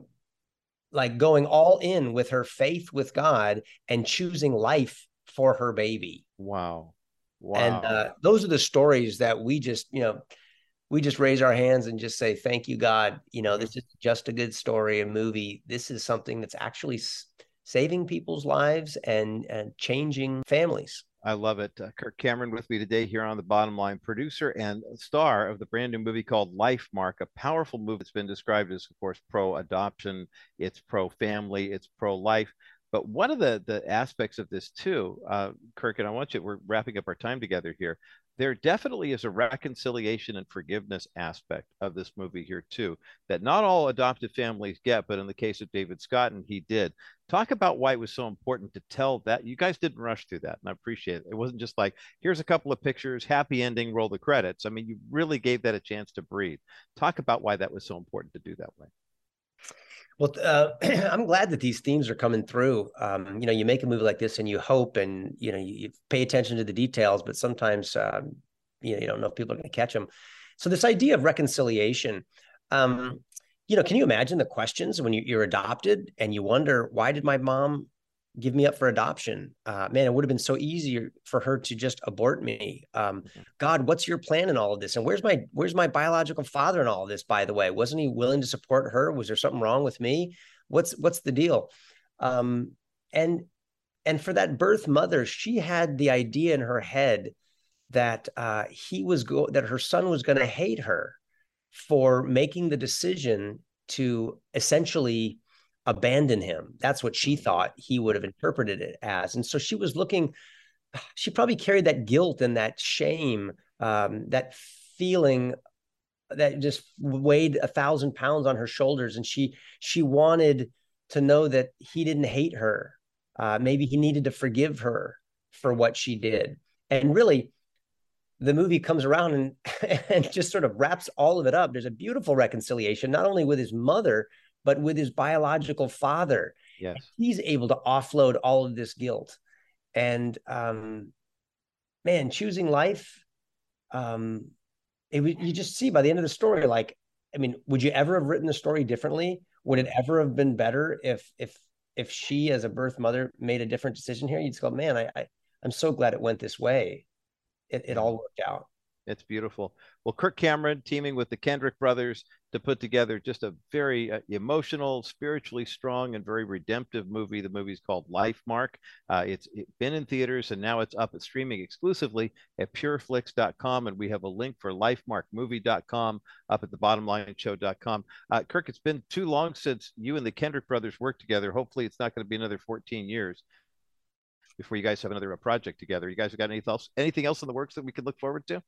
like going all in with her faith with God and choosing life for her baby. Wow. Wow. And uh, those are the stories that we just, you know, we just raise our hands and just say, thank you, God. You know, this is just a good story, a movie. This is something that's actually saving people's lives and, and changing families. I love it. Uh, Kirk Cameron with me today here on the bottom line, producer and star of the brand new movie called Lifemark, a powerful movie that's been described as, of course, pro adoption, it's pro family, it's pro life. But one of the the aspects of this too, uh, Kirk, and I want you, we're wrapping up our time together here there definitely is a reconciliation and forgiveness aspect of this movie here too that not all adoptive families get but in the case of david Scotton he did. Talk about why it was so important to tell that. You guys didn't rush through that and i appreciate it. It wasn't just like here's a couple of pictures happy ending roll the credits. I mean you really gave that a chance to breathe. Talk about why that was so important to do that way well, uh, [clears throat] I'm glad that these themes are coming through. Um, you know, you make a movie like this and you hope and, you know, you, you pay attention to the details, but sometimes, um, you know, you don't know if people are going to catch them. So this idea of reconciliation, um, you know, can you imagine the questions when you, you're adopted and you wonder, why did my mom give me up for adoption. Uh, man, it would have been so easy for her to just abort me. Um. God, what's your plan in all of this? And where's my where's my biological father in all of this? By the way, wasn't he willing to support her? Was there something wrong with me? What's what's the deal? Um, and and for that birth mother, she had the idea in her head that uh, he was go that her son was going to hate her for making the decision to essentially abandon him. That's what she thought he would have interpreted it as. And so she was looking, she probably carried that guilt and that shame, um, that feeling that just weighed a thousand pounds on her shoulders. And she she wanted to know that he didn't hate her. Uh, maybe he needed to forgive her for what she did. And really, the movie comes around and [laughs] and just sort of wraps all of it up. There's a beautiful reconciliation, not only with his mother, but with his biological father. Yes. He's able to offload all of this guilt. And um, man, choosing life, um, it you just see by the end of the story, like, I mean, would you ever have written the story differently? Would it ever have been better if if if she as a birth mother made a different decision here? You'd go, man, I, I I'm so glad it went this way. It it all worked out. It's beautiful. Well, Kirk Cameron teaming with the Kendrick brothers to put together just a very uh, emotional, spiritually strong, and very redemptive movie. The movie's called Lifemark. Uh, it's been in theaters and now it's up at streaming exclusively at pureflix.com. And we have a link for lifemarkmovie.com up at the bottomlineshow.com. Uh, Kirk, it's been too long since you and the Kendrick brothers worked together. Hopefully, it's not going to be another 14 years before you guys have another project together. You guys have got anything else, anything else in the works that we could look forward to?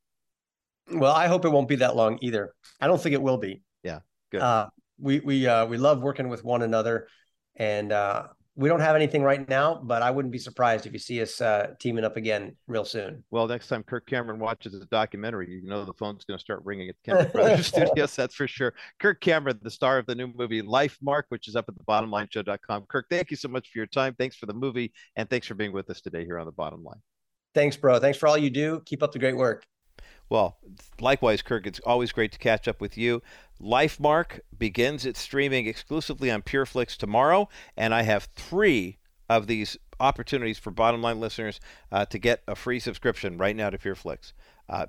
Well, I hope it won't be that long either. I don't think it will be. Yeah, good. Uh, we we uh, we love working with one another, and uh, we don't have anything right now. But I wouldn't be surprised if you see us uh, teaming up again real soon. Well, next time Kirk Cameron watches a documentary, you know the phone's going to start ringing at Kendrick Brothers [laughs] Studios. That's for sure. Kirk Cameron, the star of the new movie Lifemark, which is up at the bottomlineshow.com. Kirk, thank you so much for your time. Thanks for the movie, and thanks for being with us today here on the Bottom Line. Thanks, bro. Thanks for all you do. Keep up the great work. Well, likewise, Kirk, it's always great to catch up with you. Lifemark begins its streaming exclusively on PureFlix tomorrow, and I have three of these opportunities for bottom line listeners uh, to get a free subscription right now to PureFlix. Uh,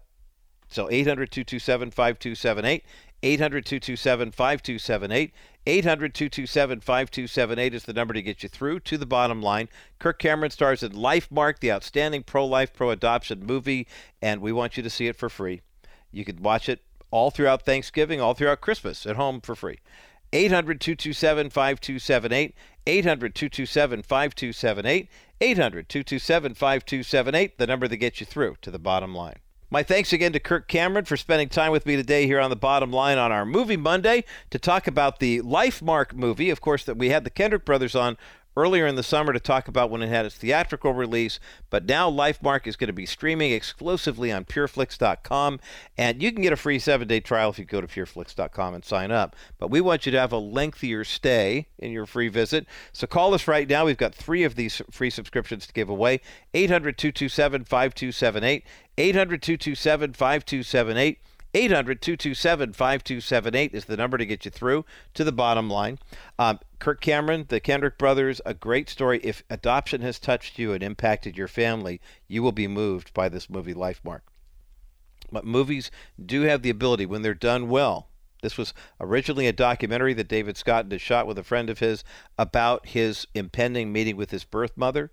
so 800 227 5278. 800 227 5278. 800 227 5278 is the number to get you through to the bottom line. Kirk Cameron stars in Lifemark, the outstanding pro life, pro adoption movie, and we want you to see it for free. You can watch it all throughout Thanksgiving, all throughout Christmas at home for free. 800 227 5278. 800 227 5278. 800 227 5278, the number that gets you through to the bottom line. My thanks again to Kirk Cameron for spending time with me today here on the bottom line on our Movie Monday to talk about the Lifemark movie. Of course, that we had the Kendrick brothers on earlier in the summer to talk about when it had its theatrical release, but now Lifemark is going to be streaming exclusively on pureflix.com, and you can get a free seven-day trial if you go to pureflix.com and sign up. But we want you to have a lengthier stay in your free visit, so call us right now. We've got three of these free subscriptions to give away: 800-227-5278, 800-227-5278. 800 227 5278 is the number to get you through to the bottom line. Um, Kirk Cameron, the Kendrick brothers, a great story. If adoption has touched you and impacted your family, you will be moved by this movie, Lifemark. But movies do have the ability, when they're done well, this was originally a documentary that David Scott had shot with a friend of his about his impending meeting with his birth mother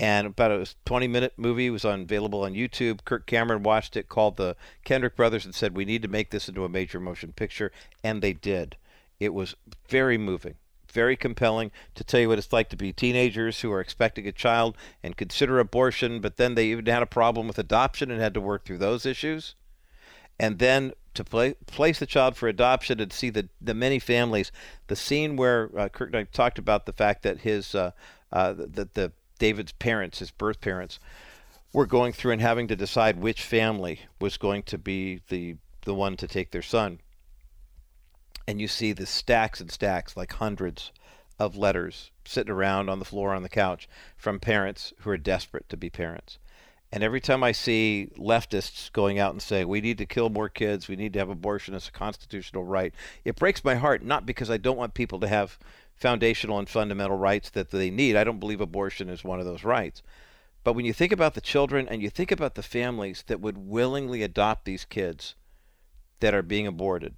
and about a 20 minute movie was on, available on YouTube. Kirk Cameron watched it, called the Kendrick brothers, and said, We need to make this into a major motion picture. And they did. It was very moving, very compelling to tell you what it's like to be teenagers who are expecting a child and consider abortion, but then they even had a problem with adoption and had to work through those issues. And then to play, place the child for adoption and see the, the many families. The scene where uh, Kirk talked about the fact that his uh, uh, the David's parents, his birth parents, were going through and having to decide which family was going to be the the one to take their son. And you see the stacks and stacks, like hundreds of letters sitting around on the floor on the couch from parents who are desperate to be parents. And every time I see leftists going out and saying, we need to kill more kids, we need to have abortion as a constitutional right, it breaks my heart, not because I don't want people to have foundational and fundamental rights that they need. I don't believe abortion is one of those rights. But when you think about the children and you think about the families that would willingly adopt these kids that are being aborted,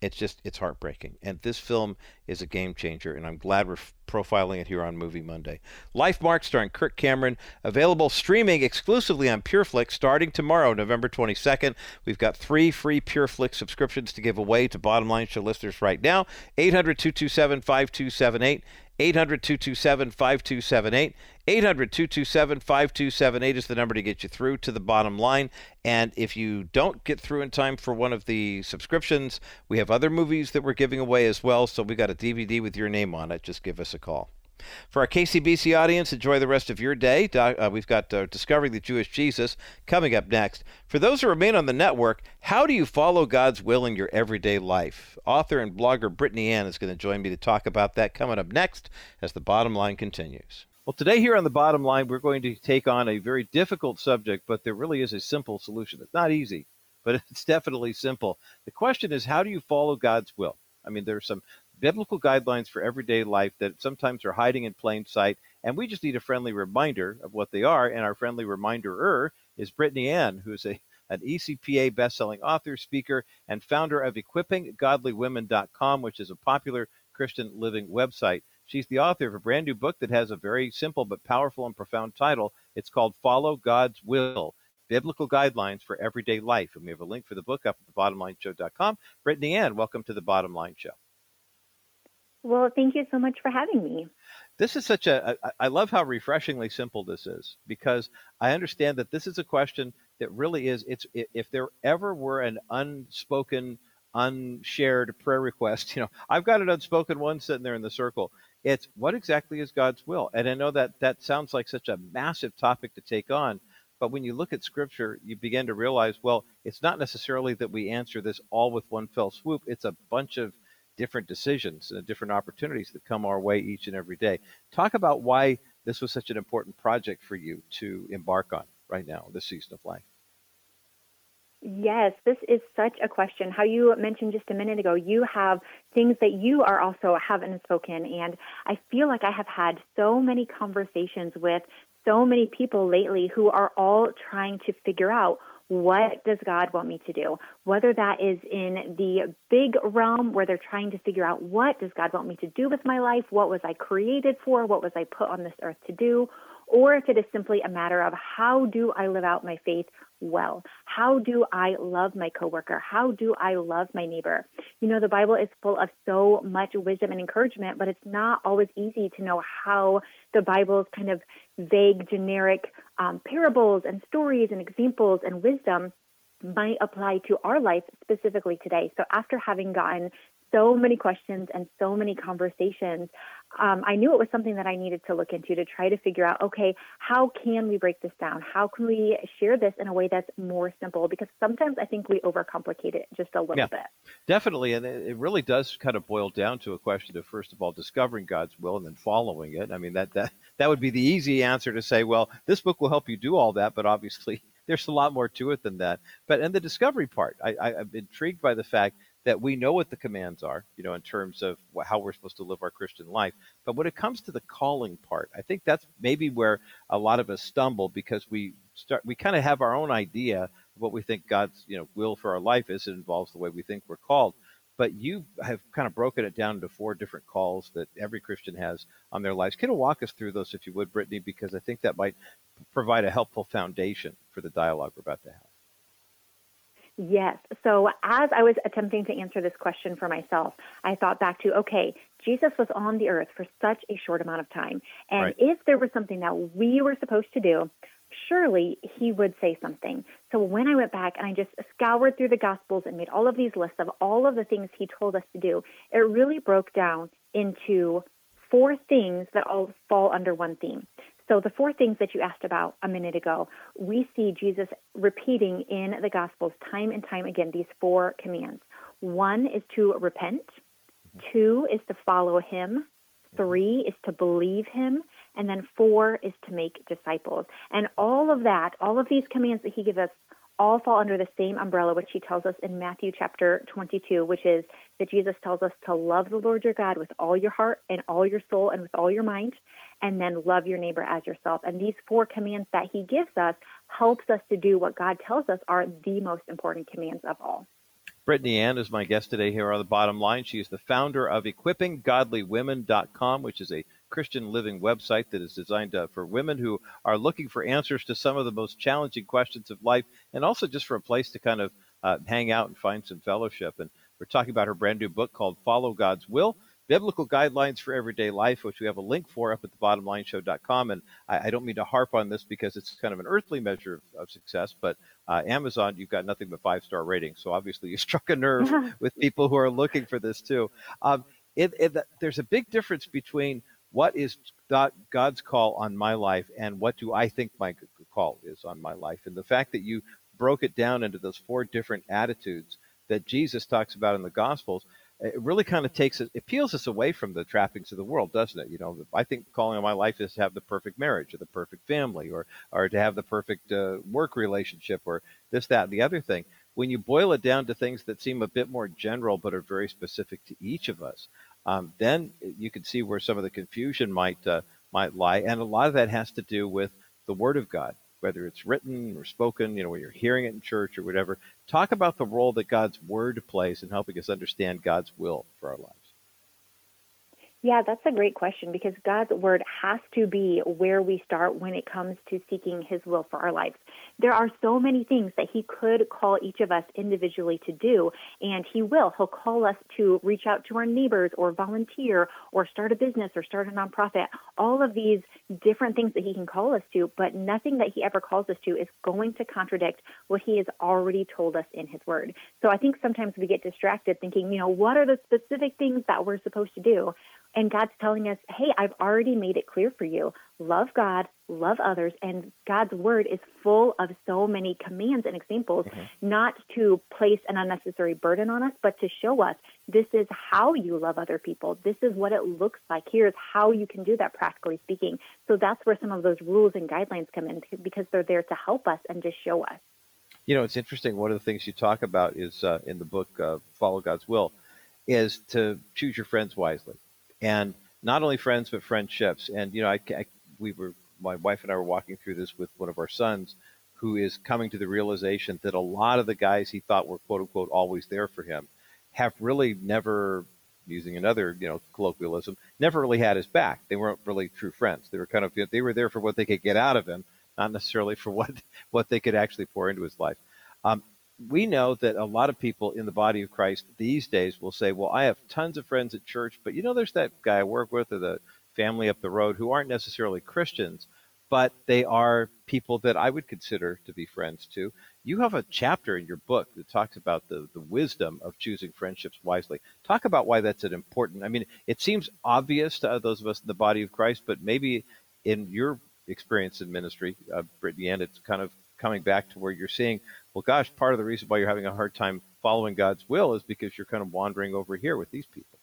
it's just it's heartbreaking. And this film is a game changer, and I'm glad we're profiling it here on Movie Monday. Lifemark starring Kirk Cameron, available streaming exclusively on PureFlix starting tomorrow, November 22nd. We've got three free PureFlix subscriptions to give away to Bottom Line Show listeners right now. 800 227 5278. 800 227 5278. 800 227 5278 is the number to get you through to the bottom line. And if you don't get through in time for one of the subscriptions, we have other movies that we're giving away as well. So we got a DVD with your name on it. Just give us a call. For our KCBC audience, enjoy the rest of your day. Uh, we've got uh, Discovering the Jewish Jesus coming up next. For those who remain on the network, how do you follow God's will in your everyday life? Author and blogger Brittany Ann is going to join me to talk about that coming up next as the bottom line continues. Well, today here on the bottom line, we're going to take on a very difficult subject, but there really is a simple solution. It's not easy, but [laughs] it's definitely simple. The question is, how do you follow God's will? I mean, there's some biblical guidelines for everyday life that sometimes are hiding in plain sight, and we just need a friendly reminder of what they are. And our friendly reminder is Brittany Ann, who's a an ECPA best-selling author, speaker, and founder of EquippingGodlyWomen.com, which is a popular Christian living website. She's the author of a brand new book that has a very simple but powerful and profound title. It's called Follow God's Will Biblical Guidelines for Everyday Life. And we have a link for the book up at thebottomlineshow.com. Brittany Ann, welcome to the Bottom Line Show. Well, thank you so much for having me. This is such a, I love how refreshingly simple this is because I understand that this is a question that really is, it's, if there ever were an unspoken, unshared prayer request, [laughs] you know, I've got an unspoken one sitting there in the circle. It's what exactly is God's will? And I know that that sounds like such a massive topic to take on, but when you look at scripture, you begin to realize, well, it's not necessarily that we answer this all with one fell swoop. It's a bunch of different decisions and different opportunities that come our way each and every day. Talk about why this was such an important project for you to embark on right now, this season of life. Yes, this is such a question. How you mentioned just a minute ago, you have things that you are also haven't spoken. And I feel like I have had so many conversations with so many people lately who are all trying to figure out what does God want me to do? Whether that is in the big realm where they're trying to figure out what does God want me to do with my life? What was I created for? What was I put on this earth to do? Or if it is simply a matter of how do I live out my faith well? How do I love my coworker? How do I love my neighbor? You know, the Bible is full of so much wisdom and encouragement, but it's not always easy to know how the Bible's kind of vague, generic um, parables and stories and examples and wisdom might apply to our life specifically today. So after having gotten so many questions and so many conversations, um, I knew it was something that I needed to look into to try to figure out okay, how can we break this down? How can we share this in a way that's more simple? Because sometimes I think we overcomplicate it just a little yeah, bit. Definitely. And it really does kind of boil down to a question of, first of all, discovering God's will and then following it. I mean, that, that, that would be the easy answer to say, well, this book will help you do all that, but obviously [laughs] there's a lot more to it than that. But and the discovery part, I, I, I'm intrigued by the fact that we know what the commands are, you know, in terms of how we're supposed to live our Christian life. But when it comes to the calling part, I think that's maybe where a lot of us stumble because we start, we kind of have our own idea of what we think God's, you know, will for our life is. It involves the way we think we're called. But you have kind of broken it down into four different calls that every Christian has on their lives. Can you walk us through those, if you would, Brittany? Because I think that might provide a helpful foundation for the dialogue we're about to have. Yes. So as I was attempting to answer this question for myself, I thought back to okay, Jesus was on the earth for such a short amount of time. And right. if there was something that we were supposed to do, surely he would say something. So when I went back and I just scoured through the Gospels and made all of these lists of all of the things he told us to do, it really broke down into four things that all fall under one theme. So, the four things that you asked about a minute ago, we see Jesus repeating in the Gospels time and time again these four commands. One is to repent, mm-hmm. two is to follow him, mm-hmm. three is to believe him, and then four is to make disciples. And all of that, all of these commands that he gives us, all fall under the same umbrella, which he tells us in Matthew chapter 22, which is that Jesus tells us to love the Lord your God with all your heart and all your soul and with all your mind, and then love your neighbor as yourself. And these four commands that he gives us helps us to do what God tells us are the most important commands of all. Brittany Ann is my guest today here on the bottom line. She is the founder of equippinggodlywomen.com, which is a Christian living website that is designed uh, for women who are looking for answers to some of the most challenging questions of life and also just for a place to kind of uh, hang out and find some fellowship. And we're talking about her brand new book called Follow God's Will biblical guidelines for everyday life, which we have a link for up at the bottomlineshow.com. And I, I don't mean to harp on this because it's kind of an earthly measure of, of success, but uh, Amazon, you've got nothing but five star ratings. So obviously [laughs] you struck a nerve [laughs] with people who are looking for this too. Um, it, it, there's a big difference between what is God's call on my life, and what do I think my call is on my life? And the fact that you broke it down into those four different attitudes that Jesus talks about in the Gospels, it really kind of takes it, it peels us away from the trappings of the world, doesn't it? You know, I think the calling on my life is to have the perfect marriage or the perfect family or, or to have the perfect uh, work relationship or this, that, and the other thing. When you boil it down to things that seem a bit more general but are very specific to each of us, um, then you can see where some of the confusion might uh, might lie, and a lot of that has to do with the Word of God, whether it's written or spoken. You know, when you're hearing it in church or whatever. Talk about the role that God's Word plays in helping us understand God's will for our lives. Yeah, that's a great question because God's word has to be where we start when it comes to seeking his will for our lives. There are so many things that he could call each of us individually to do, and he will. He'll call us to reach out to our neighbors or volunteer or start a business or start a nonprofit. All of these different things that he can call us to, but nothing that he ever calls us to is going to contradict what he has already told us in his word. So I think sometimes we get distracted thinking, you know, what are the specific things that we're supposed to do? And God's telling us, hey, I've already made it clear for you. Love God, love others. And God's word is full of so many commands and examples, mm-hmm. not to place an unnecessary burden on us, but to show us this is how you love other people. This is what it looks like. Here's how you can do that, practically speaking. So that's where some of those rules and guidelines come in because they're there to help us and to show us. You know, it's interesting. One of the things you talk about is uh, in the book, uh, Follow God's Will, is to choose your friends wisely and not only friends but friendships. And you know, I, I, we were my wife and I were walking through this with one of our sons, who is coming to the realization that a lot of the guys he thought were quote unquote always there for him have really never using another you know colloquialism never really had his back. They weren't really true friends. They were kind of they were there for what they could get out of him not necessarily for what [laughs] what they could actually pour into his life. Um, we know that a lot of people in the body of Christ these days will say, Well, I have tons of friends at church, but you know, there's that guy I work with or the family up the road who aren't necessarily Christians, but they are people that I would consider to be friends to. You have a chapter in your book that talks about the, the wisdom of choosing friendships wisely. Talk about why that's an important. I mean, it seems obvious to those of us in the body of Christ, but maybe in your experience in ministry, uh, Brittany, and it's kind of coming back to where you're seeing well, gosh, part of the reason why you're having a hard time following God's will is because you're kind of wandering over here with these people.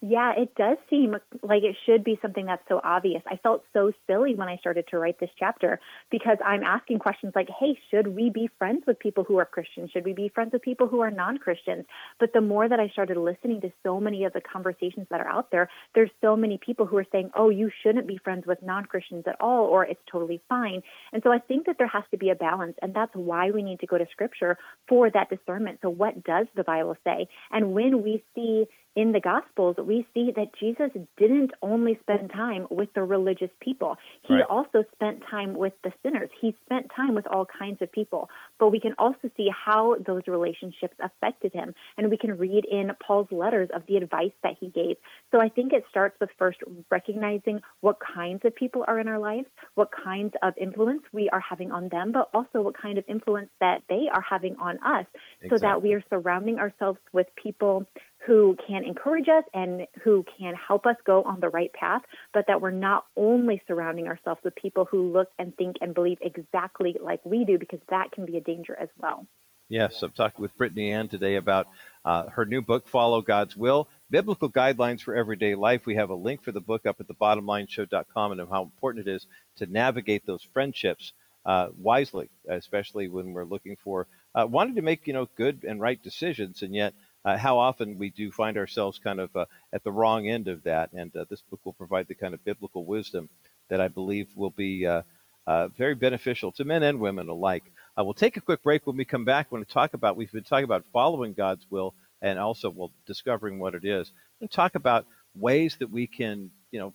Yeah, it does seem like it should be something that's so obvious. I felt so silly when I started to write this chapter because I'm asking questions like, hey, should we be friends with people who are Christians? Should we be friends with people who are non Christians? But the more that I started listening to so many of the conversations that are out there, there's so many people who are saying, oh, you shouldn't be friends with non Christians at all, or it's totally fine. And so I think that there has to be a balance. And that's why we need to go to scripture for that discernment. So, what does the Bible say? And when we see in the Gospels, we see that Jesus didn't only spend time with the religious people. He right. also spent time with the sinners. He spent time with all kinds of people. But we can also see how those relationships affected him. And we can read in Paul's letters of the advice that he gave. So I think it starts with first recognizing what kinds of people are in our lives, what kinds of influence we are having on them, but also what kind of influence that they are having on us exactly. so that we are surrounding ourselves with people who can encourage us and who can help us go on the right path, but that we're not only surrounding ourselves with people who look and think and believe exactly like we do, because that can be a danger as well. Yes, I'm talking with Brittany Ann today about uh, her new book, Follow God's Will Biblical Guidelines for Everyday Life. We have a link for the book up at the bottomlineshow.com and how important it is to navigate those friendships uh, wisely, especially when we're looking for uh, wanting to make you know good and right decisions, and yet how often we do find ourselves kind of uh, at the wrong end of that. And uh, this book will provide the kind of biblical wisdom that I believe will be uh, uh, very beneficial to men and women alike. Uh, we'll take a quick break when we come back. We're going to talk about, we've been talking about following God's will and also, well, discovering what it is. And talk about ways that we can, you know,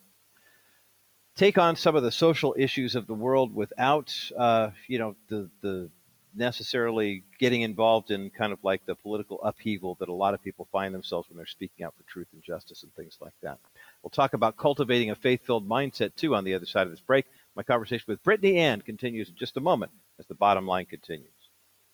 take on some of the social issues of the world without, you know, the, the necessarily getting involved in kind of like the political upheaval that a lot of people find themselves when they're speaking out for truth and justice and things like that. We'll talk about cultivating a faith filled mindset too on the other side of this break. My conversation with Brittany Ann continues in just a moment as the bottom line continues.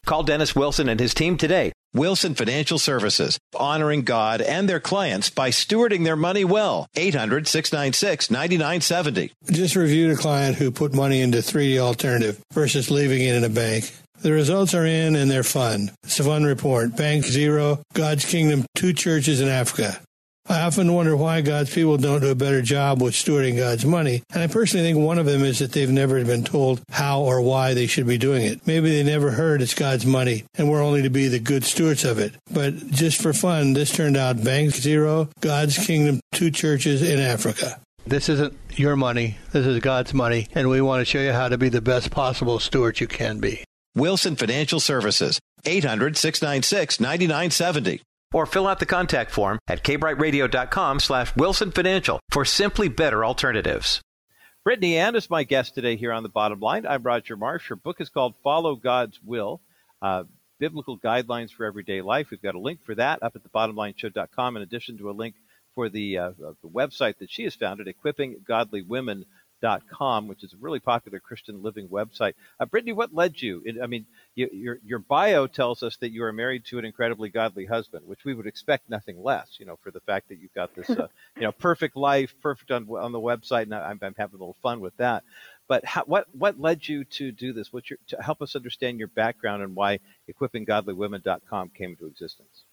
Call Dennis Wilson and his team today Wilson Financial Services, honoring God and their clients by stewarding their money well. 800 696 9970. Just reviewed a client who put money into 3D alternative versus leaving it in a bank. The results are in and they're fun. It's a fun report. Bank Zero, God's Kingdom, two churches in Africa. I often wonder why God's people don't do a better job with stewarding God's money. And I personally think one of them is that they've never been told how or why they should be doing it. Maybe they never heard it's God's money and we're only to be the good stewards of it. But just for fun, this turned out Bank Zero, God's Kingdom, two churches in Africa. This isn't your money. This is God's money. And we want to show you how to be the best possible steward you can be. Wilson Financial Services, 800 696 9970 or fill out the contact form at kbrightradio.com slash wilson financial for simply better alternatives. Brittany ann is my guest today here on the bottom line. I'm roger marsh. Her book is called follow god's will uh, biblical guidelines for everyday life. We've got a link for that up at the bottomlineshow.com in addition to a link for the, uh, the website that she has founded equipping godly women com, which is a really popular Christian living website. Uh, Brittany, what led you? I mean, you, your your bio tells us that you are married to an incredibly godly husband, which we would expect nothing less. You know, for the fact that you've got this, uh, [laughs] you know, perfect life, perfect on on the website, and I'm, I'm having a little fun with that. But how, what what led you to do this? What's your to help us understand your background and why equippinggodlywomen.com came into existence?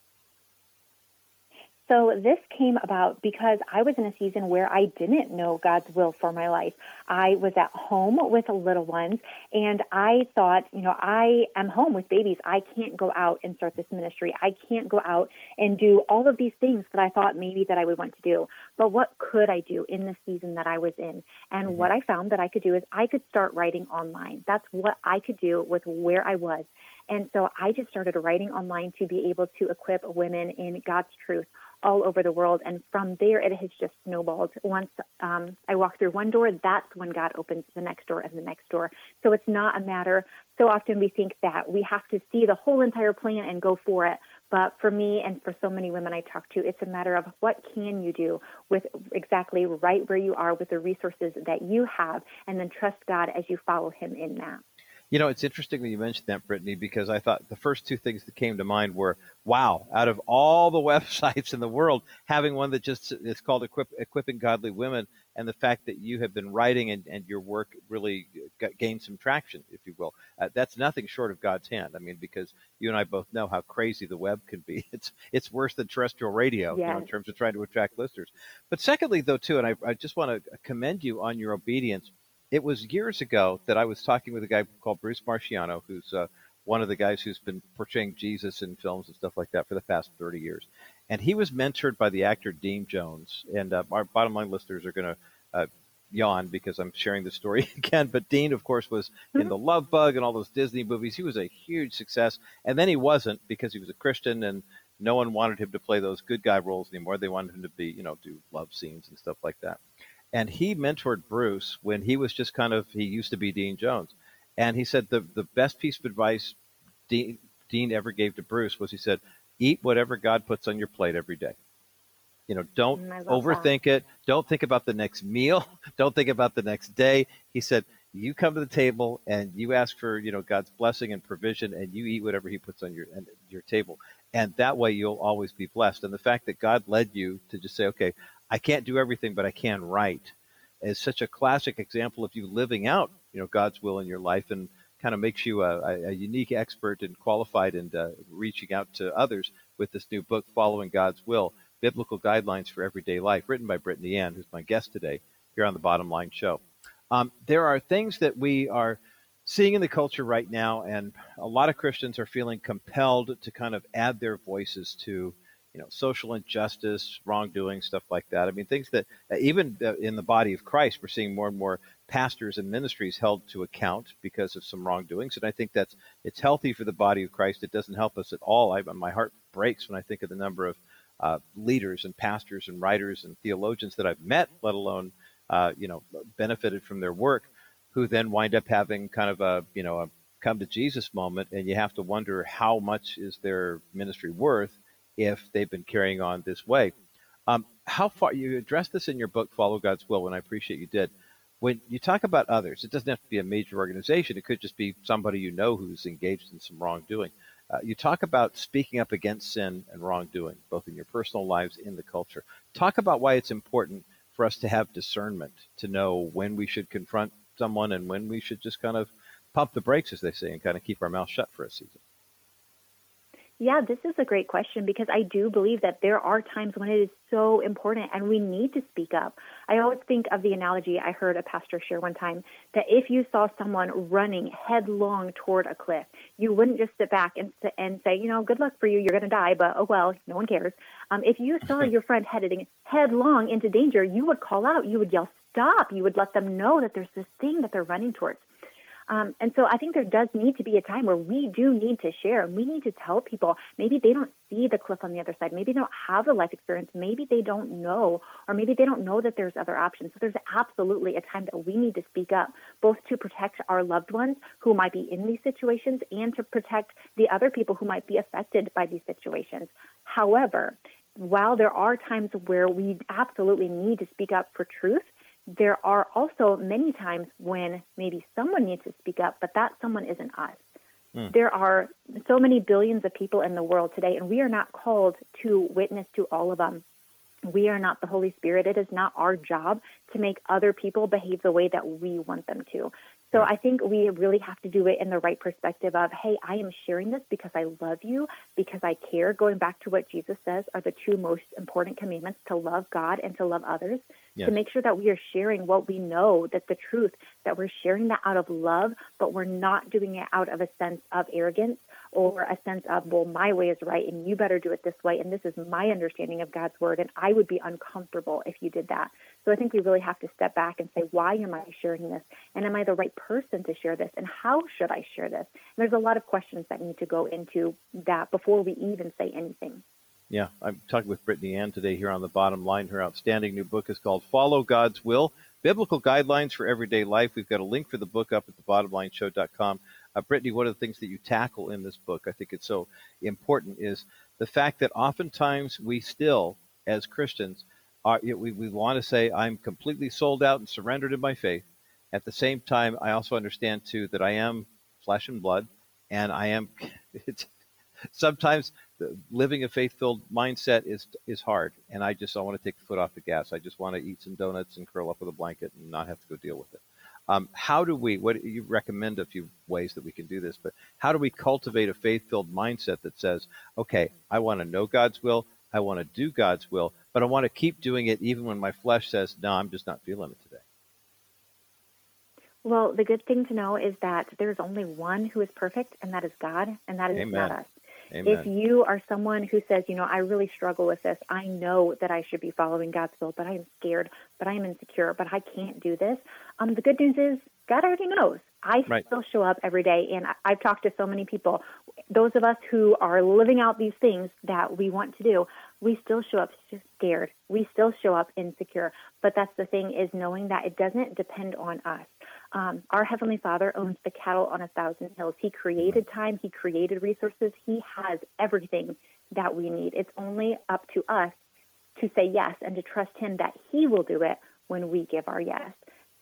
So this came about because I was in a season where I didn't know God's will for my life. I was at home with little ones and I thought, you know, I am home with babies. I can't go out and start this ministry. I can't go out and do all of these things that I thought maybe that I would want to do. But what could I do in the season that I was in? And mm-hmm. what I found that I could do is I could start writing online. That's what I could do with where I was. And so I just started writing online to be able to equip women in God's truth all over the world. And from there, it has just snowballed. Once um, I walk through one door, that's when God opens the next door and the next door. So it's not a matter, so often we think that we have to see the whole entire plan and go for it. But for me and for so many women I talk to, it's a matter of what can you do with exactly right where you are with the resources that you have, and then trust God as you follow Him in that. You know, it's interesting that you mentioned that, Brittany, because I thought the first two things that came to mind were, wow, out of all the [laughs] websites in the world, having one that just is called Equip, Equipping Godly Women, and the fact that you have been writing and, and your work really gained some traction, if you will, uh, that's nothing short of God's hand. I mean, because you and I both know how crazy the web can be. [laughs] It's it's worse than terrestrial radio yes. you know, in terms of trying to attract listeners. But secondly, though, too, and I, I just want to commend you on your obedience – it was years ago that I was talking with a guy called Bruce Marchiano, who's uh, one of the guys who's been portraying Jesus in films and stuff like that for the past 30 years. And he was mentored by the actor Dean Jones. And uh, our bottom line listeners are going to uh, yawn because I'm sharing the story [laughs] again. But Dean, of course, was in mm-hmm. The Love Bug and all those Disney movies. He was a huge success. And then he wasn't because he was a Christian and no one wanted him to play those good guy roles anymore. They wanted him to be, you know, do love scenes and stuff like that and he mentored Bruce when he was just kind of he used to be Dean Jones, and he said the the best piece of advice Dean Dean ever gave to Bruce was he said eat whatever God puts on your plate every day. You know, don't mm, overthink that. it. Don't think about the next meal. [laughs] Don't think about the next day. He said, you come to the table and you ask for, you know, God's blessing and provision and you eat whatever he puts on your your table. And that way you'll always be blessed. And the fact that God led you to just say, okay, I can't do everything, but I can write is such a classic example of you living out, you know, God's will in your life and kind of makes you a, a unique expert and qualified in uh, reaching out to others with this new book, Following God's Will, Biblical Guidelines for Everyday Life, written by Brittany Ann, who's my guest today here on the Bottom Line Show. Um, there are things that we are seeing in the culture right now, and a lot of Christians are feeling compelled to kind of add their voices to you know, social injustice, wrongdoing, stuff like that. I mean, things that uh, even uh, in the body of Christ, we're seeing more and more pastors and ministries held to account because of some wrongdoings, and I think that's it's healthy for the body of Christ. It doesn't help us at all. I, my heart breaks when I think of the number of uh, leaders and pastors and writers and theologians that I've met, let alone uh, you know benefited from their work, who then wind up having kind of a you know a come to Jesus moment, and you have to wonder how much is their ministry worth if they've been carrying on this way. Um, how far you address this in your book, Follow God's Will, and I appreciate you did. When you talk about others, it doesn't have to be a major organization. It could just be somebody you know who's engaged in some wrongdoing. Uh, you talk about speaking up against sin and wrongdoing, both in your personal lives in the culture. Talk about why it's important for us to have discernment to know when we should confront someone and when we should just kind of pump the brakes, as they say, and kind of keep our mouth shut for a season. Yeah, this is a great question because I do believe that there are times when it is so important and we need to speak up. I always think of the analogy I heard a pastor share one time that if you saw someone running headlong toward a cliff, you wouldn't just sit back and, and say, you know, good luck for you, you're going to die, but oh well, no one cares. Um, if you saw [laughs] your friend heading headlong into danger, you would call out, you would yell, stop, you would let them know that there's this thing that they're running towards. Um, and so I think there does need to be a time where we do need to share and we need to tell people maybe they don't see the cliff on the other side. Maybe they don't have the life experience. Maybe they don't know, or maybe they don't know that there's other options. So there's absolutely a time that we need to speak up, both to protect our loved ones who might be in these situations and to protect the other people who might be affected by these situations. However, while there are times where we absolutely need to speak up for truth, there are also many times when maybe someone needs to speak up, but that someone isn't us. Mm. There are so many billions of people in the world today, and we are not called to witness to all of them. We are not the Holy Spirit. It is not our job to make other people behave the way that we want them to. So I think we really have to do it in the right perspective of, hey, I am sharing this because I love you, because I care. Going back to what Jesus says are the two most important commandments to love God and to love others. To make sure that we are sharing what we know, that the truth, that we're sharing that out of love, but we're not doing it out of a sense of arrogance or a sense of, well, my way is right and you better do it this way. And this is my understanding of God's word. And I would be uncomfortable if you did that. So I think we really have to step back and say, why am I sharing this? And am I the right person to share this? And how should I share this? And there's a lot of questions that need to go into that before we even say anything. Yeah, I'm talking with Brittany Ann today here on the bottom line. Her outstanding new book is called Follow God's Will Biblical Guidelines for Everyday Life. We've got a link for the book up at thebottomlineshow.com. Uh, Brittany, one of the things that you tackle in this book, I think it's so important, is the fact that oftentimes we still, as Christians, are, we, we want to say, I'm completely sold out and surrendered in my faith. At the same time, I also understand too that I am flesh and blood, and I am. [laughs] Sometimes living a faith-filled mindset is is hard, and I just I want to take the foot off the gas. I just want to eat some donuts and curl up with a blanket and not have to go deal with it. Um, how do we? What you recommend a few ways that we can do this, but how do we cultivate a faith-filled mindset that says, okay, I want to know God's will, I want to do God's will, but I want to keep doing it even when my flesh says, no, I'm just not feeling it today. Well, the good thing to know is that there's only one who is perfect, and that is God, and that is Amen. not us. Amen. If you are someone who says, you know, I really struggle with this, I know that I should be following God's will, but I'm scared, but I'm insecure, but I can't do this. Um, the good news is God already knows. I right. still show up every day, and I've talked to so many people. Those of us who are living out these things that we want to do, we still show up scared. We still show up insecure. But that's the thing is knowing that it doesn't depend on us. Um, our Heavenly Father owns the cattle on a thousand hills. He created time, He created resources, He has everything that we need. It's only up to us to say yes and to trust Him that He will do it when we give our yes.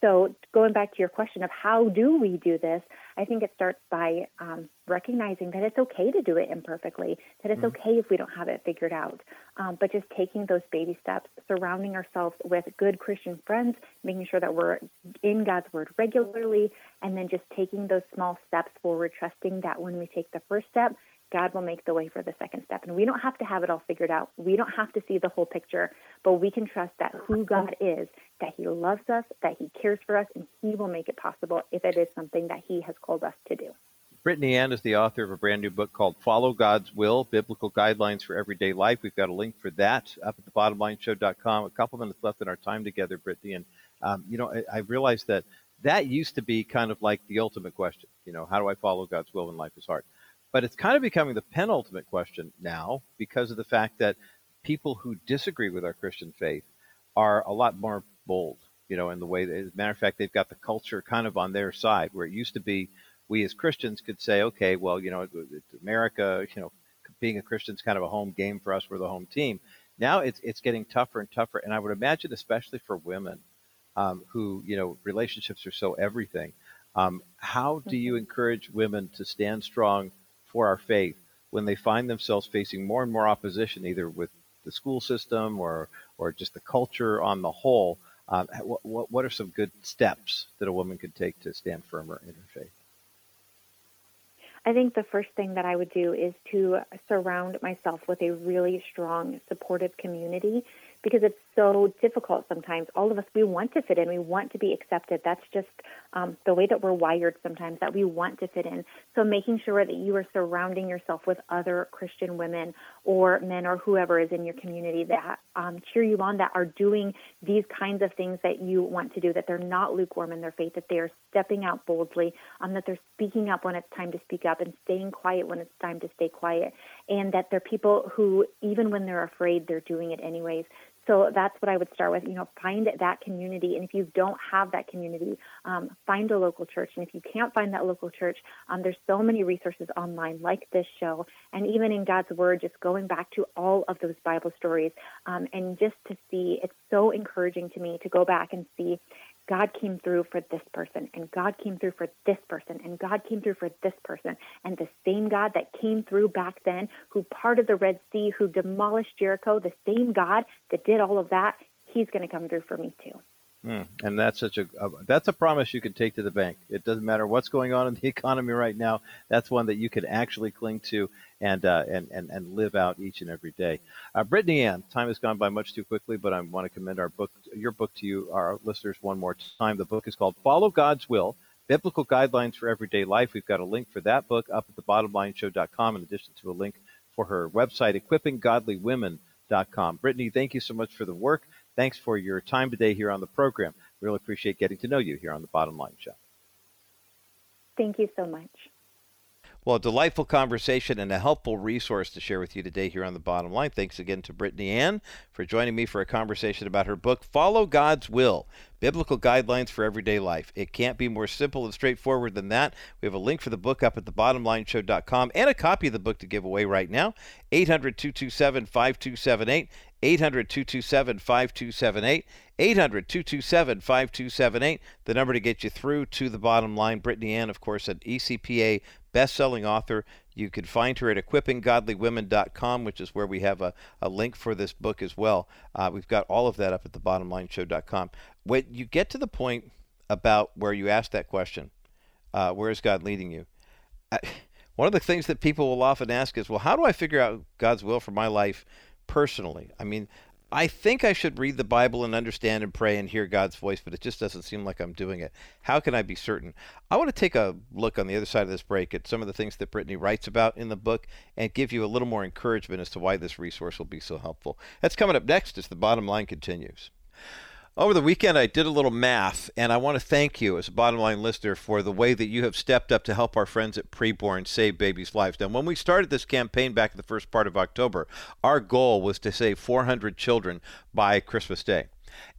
So, going back to your question of how do we do this, I think it starts by um, recognizing that it's okay to do it imperfectly, that it's mm okay if we don't have it figured out, um, but just taking those baby steps, surrounding ourselves with good Christian friends, making sure that we're in God's Word regularly, and then just taking those small steps forward, trusting that when we take the first step, God will make the way for the second step. And we don't have to have it all figured out. We don't have to see the whole picture, but we can trust that who God is, that He loves us, that He cares for us, and He will make it possible if it is something that He has called us to do. Brittany Ann is the author of a brand new book called Follow God's Will Biblical Guidelines for Everyday Life. We've got a link for that up at the thebottomlineshow.com. A couple minutes left in our time together, Brittany. And, um, you know, I, I realized that that used to be kind of like the ultimate question. You know, how do I follow God's will when life is hard? But it's kind of becoming the penultimate question now because of the fact that people who disagree with our Christian faith are a lot more bold, you know, in the way that, as a matter of fact, they've got the culture kind of on their side, where it used to be we as Christians could say, okay, well, you know, America, you know, being a Christian is kind of a home game for us. We're the home team. Now it's it's getting tougher and tougher, and I would imagine, especially for women, um, who you know, relationships are so everything. Um, how do you mm-hmm. encourage women to stand strong for our faith when they find themselves facing more and more opposition, either with the school system or, or just the culture on the whole, um, what, what are some good steps that a woman could take to stand firmer in her faith? I think the first thing that I would do is to surround myself with a really strong, supportive community because it's so difficult sometimes. All of us, we want to fit in, we want to be accepted. That's just um, the way that we're wired sometimes, that we want to fit in. So making sure that you are surrounding yourself with other Christian women or men or whoever is in your community that um, cheer you on, that are doing these kinds of things that you want to do, that they're not lukewarm in their faith, that they are stepping out boldly, um, that they're speaking up when it's time to speak up and staying quiet when it's time to stay quiet, and that they're people who, even when they're afraid, they're doing it anyways. So that's what I would start with. You know, find that community, and if you don't have that community, um, find a local church. And if you can't find that local church, um, there's so many resources online, like this show, and even in God's Word, just going back to all of those Bible stories, um, and just to see. It's so encouraging to me to go back and see God came through for this person, and God came through for this person, and God came through for this person. And the same God that came through back then, who parted the Red Sea, who demolished Jericho, the same God that did all of that, he's going to come through for me too. Mm, and that's such a, a that's a promise you can take to the bank. It doesn't matter what's going on in the [laughs] economy right now. That's one that you can actually cling to and uh, and, and and live out each and every day. Uh, Brittany Ann, time has gone by much too quickly, but I want to commend our book, your book, to you, our listeners, one more time. The book is called "Follow God's Will: Biblical Guidelines for Everyday Life." We've got a link for that book up at thebottomlineshow.com, in addition to a link for her website, equippinggodlywomen.com. Brittany, thank you so much for the work. Thanks for your time today here on the program. Really appreciate getting to know you here on the Bottom Line Show. Thank you so much. Well, a delightful conversation and a helpful resource to share with you today here on the bottom line. Thanks again to Brittany Ann for joining me for a conversation about her book, Follow God's Will Biblical Guidelines for Everyday Life. It can't be more simple and straightforward than that. We have a link for the book up at thebottomlineshow.com and a copy of the book to give away right now. 800 227 5278. 800 227 5278. 800 227 5278. The number to get you through to the bottom line. Brittany Ann, of course, at ECPA best-selling author. You can find her at equippinggodlywomen.com, which is where we have a, a link for this book as well. Uh, we've got all of that up at the thebottomlineshow.com. When you get to the point about where you ask that question, uh, where is God leading you? I, [laughs] one of the things that people will often ask is, well, how do I figure out God's will for my life personally? I mean, I think I should read the Bible and understand and pray and hear God's voice, but it just doesn't seem like I'm doing it. How can I be certain? I want to take a look on the other side of this break at some of the things that Brittany writes about in the book and give you a little more encouragement as to why this resource will be so helpful. That's coming up next as the bottom line continues. Over the weekend, I did a little math, and I want to thank you as a bottom line listener for the way that you have stepped up to help our friends at Preborn save babies' lives. Now, when we started this campaign back in the first part of October, our goal was to save 400 children by Christmas Day.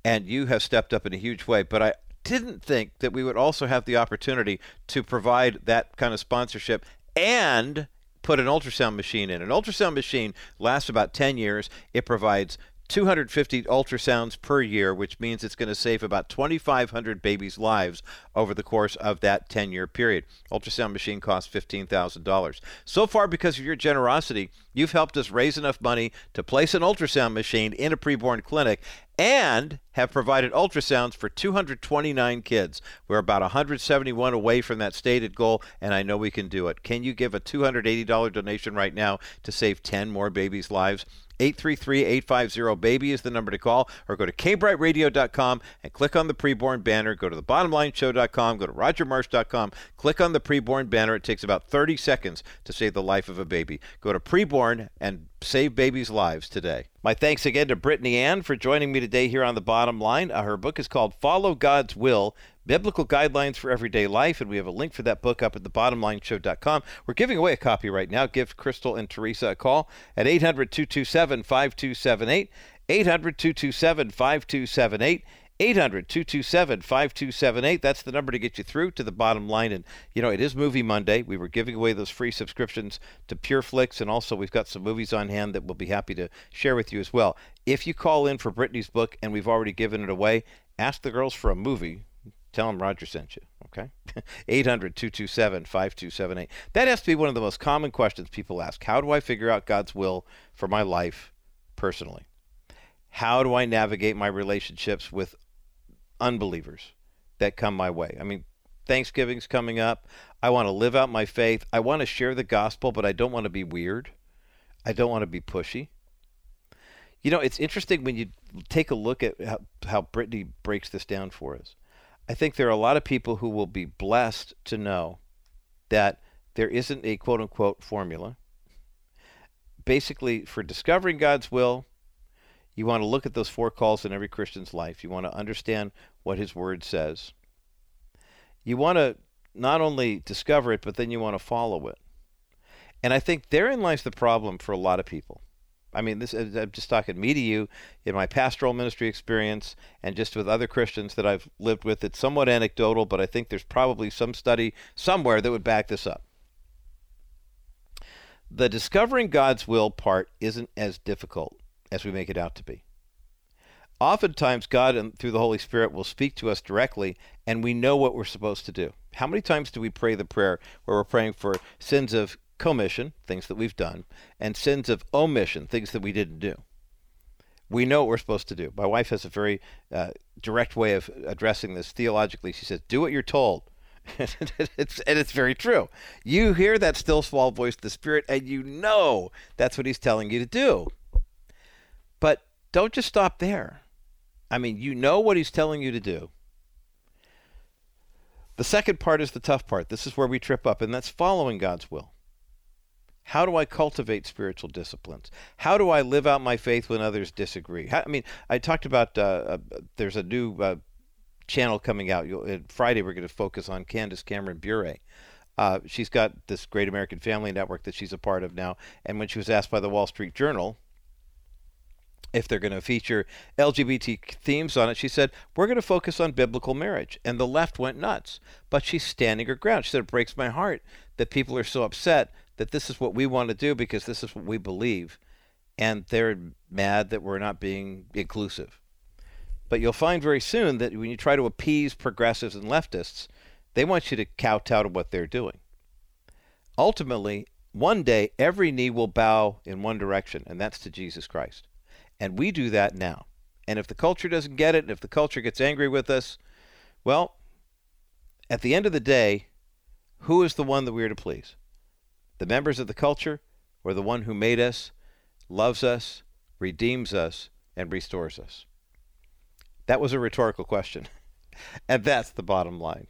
And you have stepped up in a huge way, but I didn't think that we would also have the opportunity to provide that kind of sponsorship and put an ultrasound machine in. An ultrasound machine lasts about 10 years. It provides 250 ultrasounds per year, which means it's going to save about 2,500 babies' lives over the course of that 10 year period. Ultrasound machine costs $15,000. So far, because of your generosity, you've helped us raise enough money to place an ultrasound machine in a preborn clinic and have provided ultrasounds for 229 kids. We're about 171 away from that stated goal, and I know we can do it. Can you give a $280 donation right now to save 10 more babies' lives? 833-850-BABY is the number to call, or go to kbrightradio.com and click on the preborn banner. Go to the bottomlineshow.com, go to rogermarsh.com, click on the preborn banner. It takes about 30 seconds to save the life of a baby. Go to preborn and save babies' lives today. My thanks again to Brittany Ann for joining me today here on the bottom line. Uh, her book is called Follow God's Will Biblical Guidelines for Everyday Life, and we have a link for that book up at thebottomlineshow.com. We're giving away a copy right now. Give Crystal and Teresa a call at 800 227 5278. 800 227 5278. 800 227 5278. That's the number to get you through to the bottom line. And, you know, it is Movie Monday. We were giving away those free subscriptions to PureFlix, and also we've got some movies on hand that we'll be happy to share with you as well. If you call in for Brittany's book and we've already given it away, ask the girls for a movie tell them Roger sent you. Okay? [laughs] 800 227 5278. That has to be one of the most common questions people ask. How do I figure out God's will for my life personally? How do I navigate my relationships with unbelievers that come my way? I mean, Thanksgiving's coming up. I want to live out my faith. I want to share the gospel, but I don't want to be weird. I don't want to be pushy. You know, it's interesting when you take a look at how, how Brittany breaks this down for us. I think there are a lot of people who will be blessed to know that there isn't a quote unquote formula. Basically, for discovering God's will, you want to look at those four calls in every Christian's life. You want to understand what his word says. You want to not only discover it, but then you want to follow it. And I think therein lies the problem for a lot of people. I mean, this I'm just talking me to you in my pastoral ministry experience and just with other Christians that I've lived with. It's somewhat anecdotal, but I think there's probably some study somewhere that would back this up. The discovering God's will part isn't as difficult as we make it out to be. Oftentimes, God, through the Holy Spirit, will speak to us directly, and we know what we're supposed to do. How many times do we pray the prayer where we're praying for sins of commission, things that we've done, and sins of omission, things that we didn't do. We know what we're supposed to do. My wife has a very uh, direct way of addressing this theologically. She says, "Do what you're told." [laughs] it's, and it's very true. You hear that still small voice of the Spirit, and you know that's what He's telling you to do. But don't just stop there. I mean, you know what He's telling you to do. The second part is the tough part. This is where we trip up, and that's following God's will. How do I cultivate spiritual disciplines? How do I live out my faith when others disagree? How, I mean, I talked about uh, uh, there's a new uh, channel coming out. You'll, Friday, we're going to focus on Candace Cameron Bure. Uh, she's got this Great American Family Network that she's a part of now. And when she was asked by the Wall Street Journal if they're going to feature LGBT themes on it, she said, We're going to focus on biblical marriage. And the left went nuts. But she's standing her ground. She said, It breaks my heart that people are so upset that this is what we want to do because this is what we believe. And they're mad that we're not being inclusive. But you'll find very soon that when you try to appease progressives and leftists, they want you to kowtow to what they're doing. Ultimately, one day every knee will bow in one direction, and that's to Jesus Christ. And we do that now. And if the culture doesn't get it, and if the culture gets angry with us, well, at the end of the day, who is the one that we're to please? The members of the culture, or the one who made us, loves us, redeems us, and restores us? That was a rhetorical question. [laughs] and that's the bottom line.